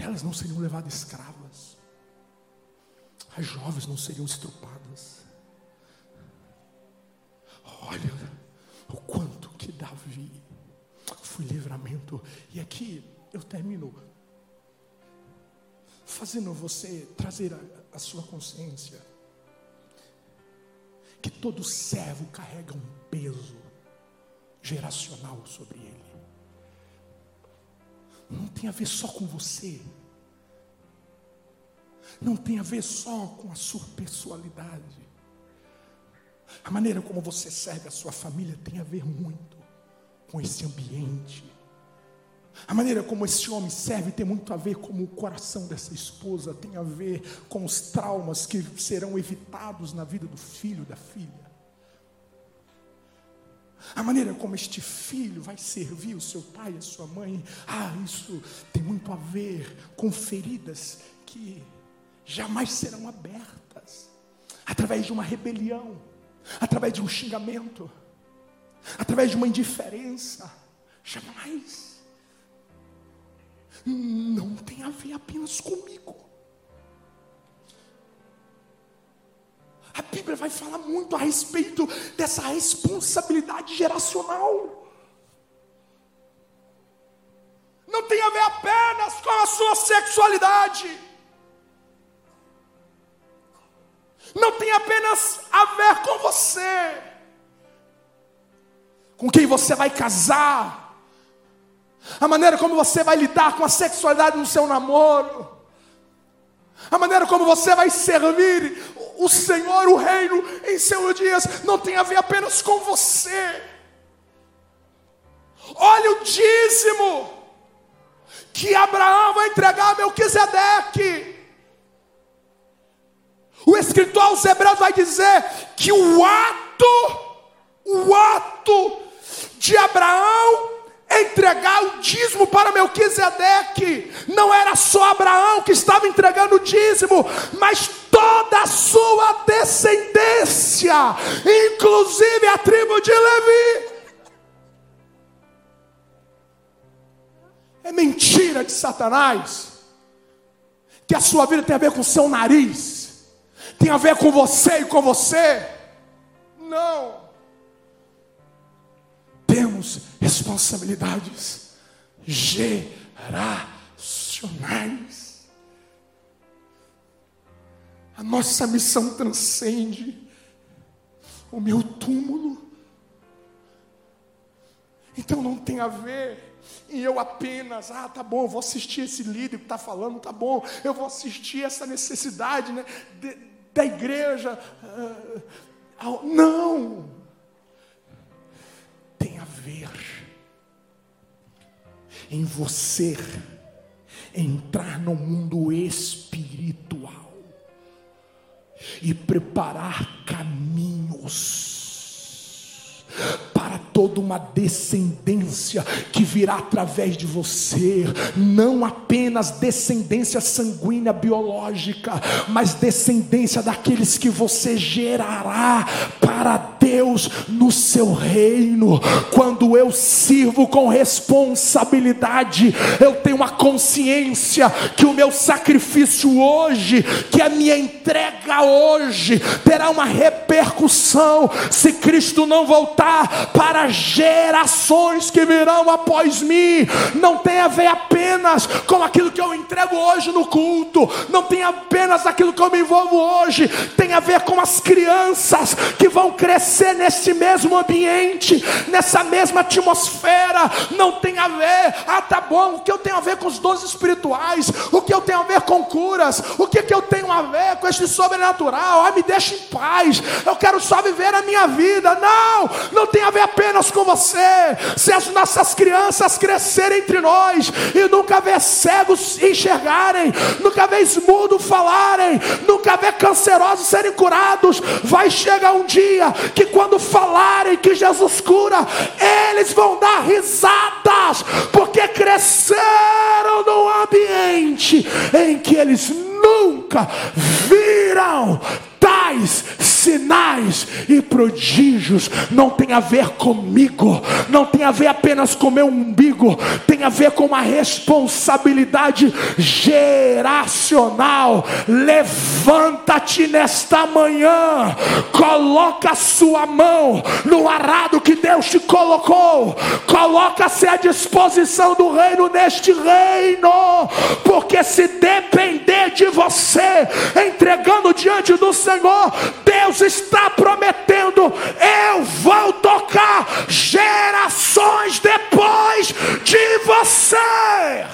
Elas não seriam levadas escravas. As jovens não seriam estrupadas. Olha o quanto que Davi foi livramento. E aqui eu termino fazendo você trazer a, a sua consciência que todo servo carrega um peso geracional sobre ele. Não tem a ver só com você. Não tem a ver só com a sua personalidade. A maneira como você serve a sua família tem a ver muito com esse ambiente. A maneira como esse homem serve tem muito a ver com o coração dessa esposa, tem a ver com os traumas que serão evitados na vida do filho, da filha. A maneira como este filho vai servir o seu pai e a sua mãe, ah, isso tem muito a ver com feridas que jamais serão abertas através de uma rebelião, através de um xingamento, através de uma indiferença. Jamais. Não tem a ver apenas comigo. A Bíblia vai falar muito a respeito dessa responsabilidade geracional. Não tem a ver apenas com a sua sexualidade. Não tem apenas a ver com você. Com quem você vai casar. A maneira como você vai lidar com a sexualidade no seu namoro. A maneira como você vai servir o Senhor, o reino em seus dias, não tem a ver apenas com você. Olha o dízimo que Abraão vai entregar a Melquisedeque. O escritor aos Hebreus vai dizer que o ato, o ato de Abraão entregar o dízimo para Melquisedeque, não era só Abraão que estava entregando o dízimo, mas toda a sua descendência, inclusive a tribo de Levi. É mentira de Satanás que a sua vida tem a ver com o seu nariz, tem a ver com você e com você. Não. Responsabilidades geracionais. A nossa missão transcende o meu túmulo. Então não tem a ver e eu apenas, ah, tá bom, vou assistir esse líder que está falando, tá bom, eu vou assistir essa necessidade né, de, da igreja. Uh, não! Tem a ver em você entrar no mundo espiritual e preparar caminhos para toda uma descendência que virá através de você, não apenas descendência sanguínea biológica, mas descendência daqueles que você gerará para Deus no seu reino. Quando eu sirvo com responsabilidade, eu tenho a consciência que o meu sacrifício hoje, que a minha entrega hoje, terá uma repercussão se Cristo não voltar para gerações que virão após mim. Não tem a ver apenas com aquilo que eu entrego hoje no culto, não tem apenas aquilo que eu me envolvo hoje, tem a ver com as crianças que vão crescer nesse mesmo ambiente, nessa mesma atmosfera. Não tem a ver, ah, tá bom, o que eu tenho a ver com os dons espirituais, o que eu tenho a ver com curas, o que, que eu tenho a ver com este sobrenatural, ah, me deixa em paz, eu quero só viver a minha vida. Não, não tem a ver apenas com você. Se as nossas crianças crescerem entre nós e nunca ver cegos enxergarem, nunca ver mudo falarem, nunca ver cancerosos serem curados, vai chegar um dia que quando falarem que Jesus cura, eles vão dar risadas, porque cresceram num ambiente em que eles nunca viram tais sinais e prodígios não tem a ver comigo, não tem a ver apenas com meu umbigo, tem a ver com uma responsabilidade geracional. Levanta-te nesta manhã, coloca a sua mão no arado que Deus te colocou, coloca-se à disposição do reino neste reino, porque se depender de você, entregando diante do Senhor, Deus está prometendo: eu vou tocar gerações depois de você.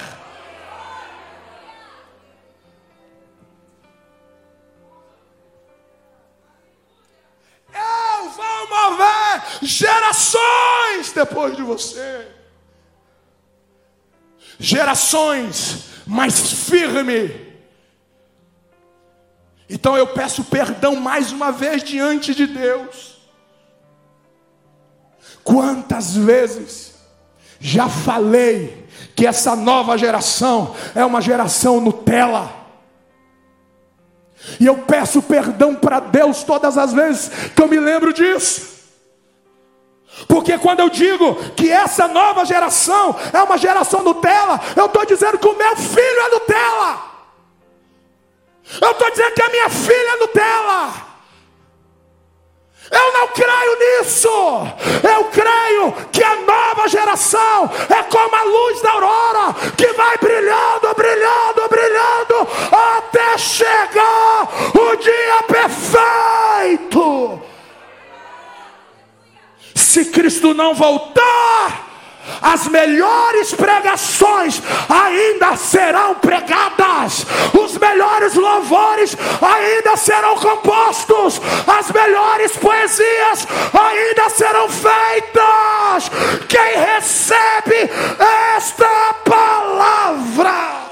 Eu vou mover gerações depois de você. Gerações mais firmes então eu peço perdão mais uma vez diante de Deus. Quantas vezes já falei que essa nova geração é uma geração Nutella. E eu peço perdão para Deus todas as vezes que eu me lembro disso. Porque quando eu digo que essa nova geração é uma geração Nutella, eu estou dizendo que o meu filho é Nutella. Eu estou dizendo que a minha filha é Nutella. Eu não creio nisso. Eu creio que a nova geração é como a luz da aurora que vai brilhando, brilhando, brilhando até chegar o dia perfeito. Se Cristo não voltar, as melhores pregações ainda serão pregadas, os melhores louvores ainda serão compostos, as melhores poesias ainda serão feitas. Quem recebe esta palavra?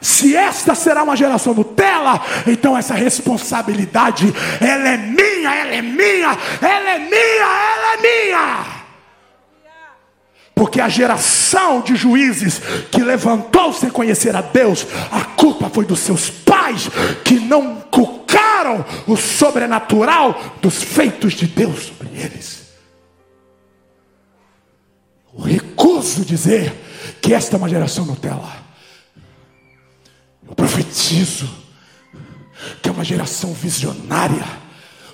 Se esta será uma geração Nutella, então essa responsabilidade, ela é minha, ela é minha, ela é minha, ela é minha. Porque a geração de juízes que levantou sem conhecer a Deus, a culpa foi dos seus pais que não cucaram o sobrenatural dos feitos de Deus sobre eles. Eu recuso dizer que esta é uma geração Nutella. Eu profetizo que é uma geração visionária,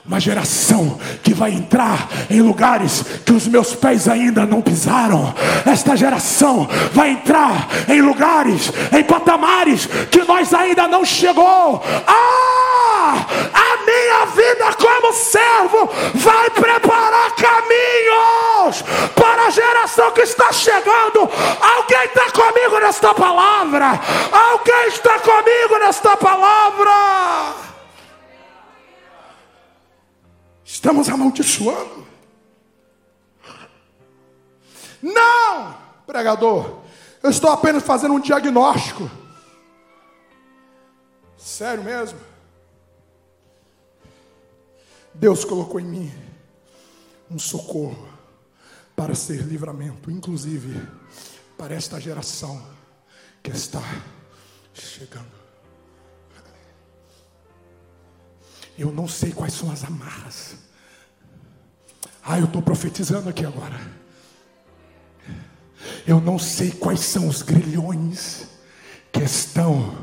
uma geração que vai entrar em lugares que os meus pés ainda não pisaram. Esta geração vai entrar em lugares, em patamares que nós ainda não chegou. Ah! A minha vida como servo vai preparar caminhos para a geração que está chegando. Alguém está comigo nesta palavra? Alguém está comigo nesta palavra? Estamos amaldiçoando. Não, pregador, eu estou apenas fazendo um diagnóstico. Sério mesmo? Deus colocou em mim um socorro para ser livramento, inclusive para esta geração que está chegando. Eu não sei quais são as amarras. Ah, eu estou profetizando aqui agora. Eu não sei quais são os grilhões que estão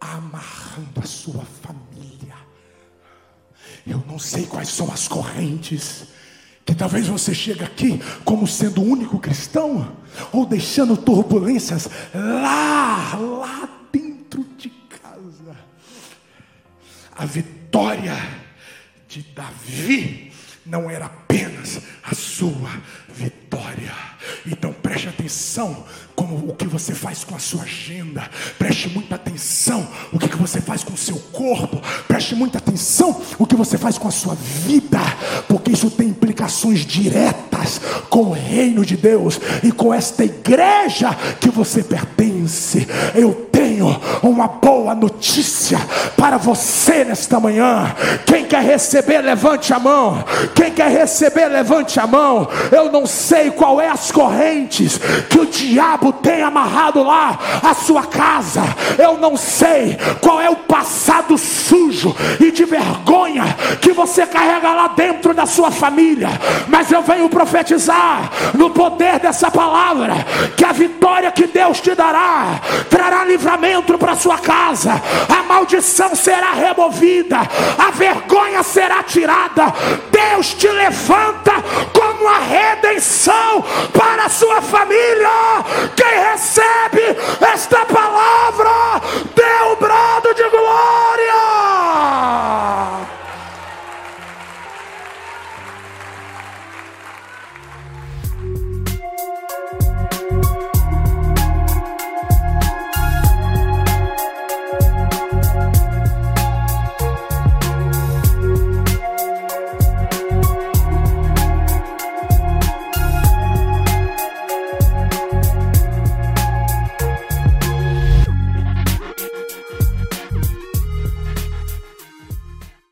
amarrando a sua família. Eu não sei quais são as correntes que talvez você chegue aqui como sendo o único cristão ou deixando turbulências lá, lá A vitória de Davi não era apenas a sua vitória. Então preste atenção como o que você faz com a sua agenda. Preste muita atenção o que você faz com o seu corpo. Preste muita atenção o que você faz com a sua vida, porque isso tem implicações diretas com o reino de Deus e com esta igreja que você pertence. Eu tenho uma boa notícia para você nesta manhã. Quem quer receber, levante a mão. Quem quer receber, levante a mão. Eu não sei qual é as correntes que o diabo tem amarrado lá a sua casa. Eu não sei qual é o passado sujo e de vergonha que você carrega lá dentro da sua família, mas eu venho profetizar no poder dessa palavra que a vitória que Deus te dará trará livramento para sua casa, a maldição será removida, a vergonha será tirada. Deus te levanta como a redenção para a sua família. Quem recebe esta palavra, dê um brado de glória.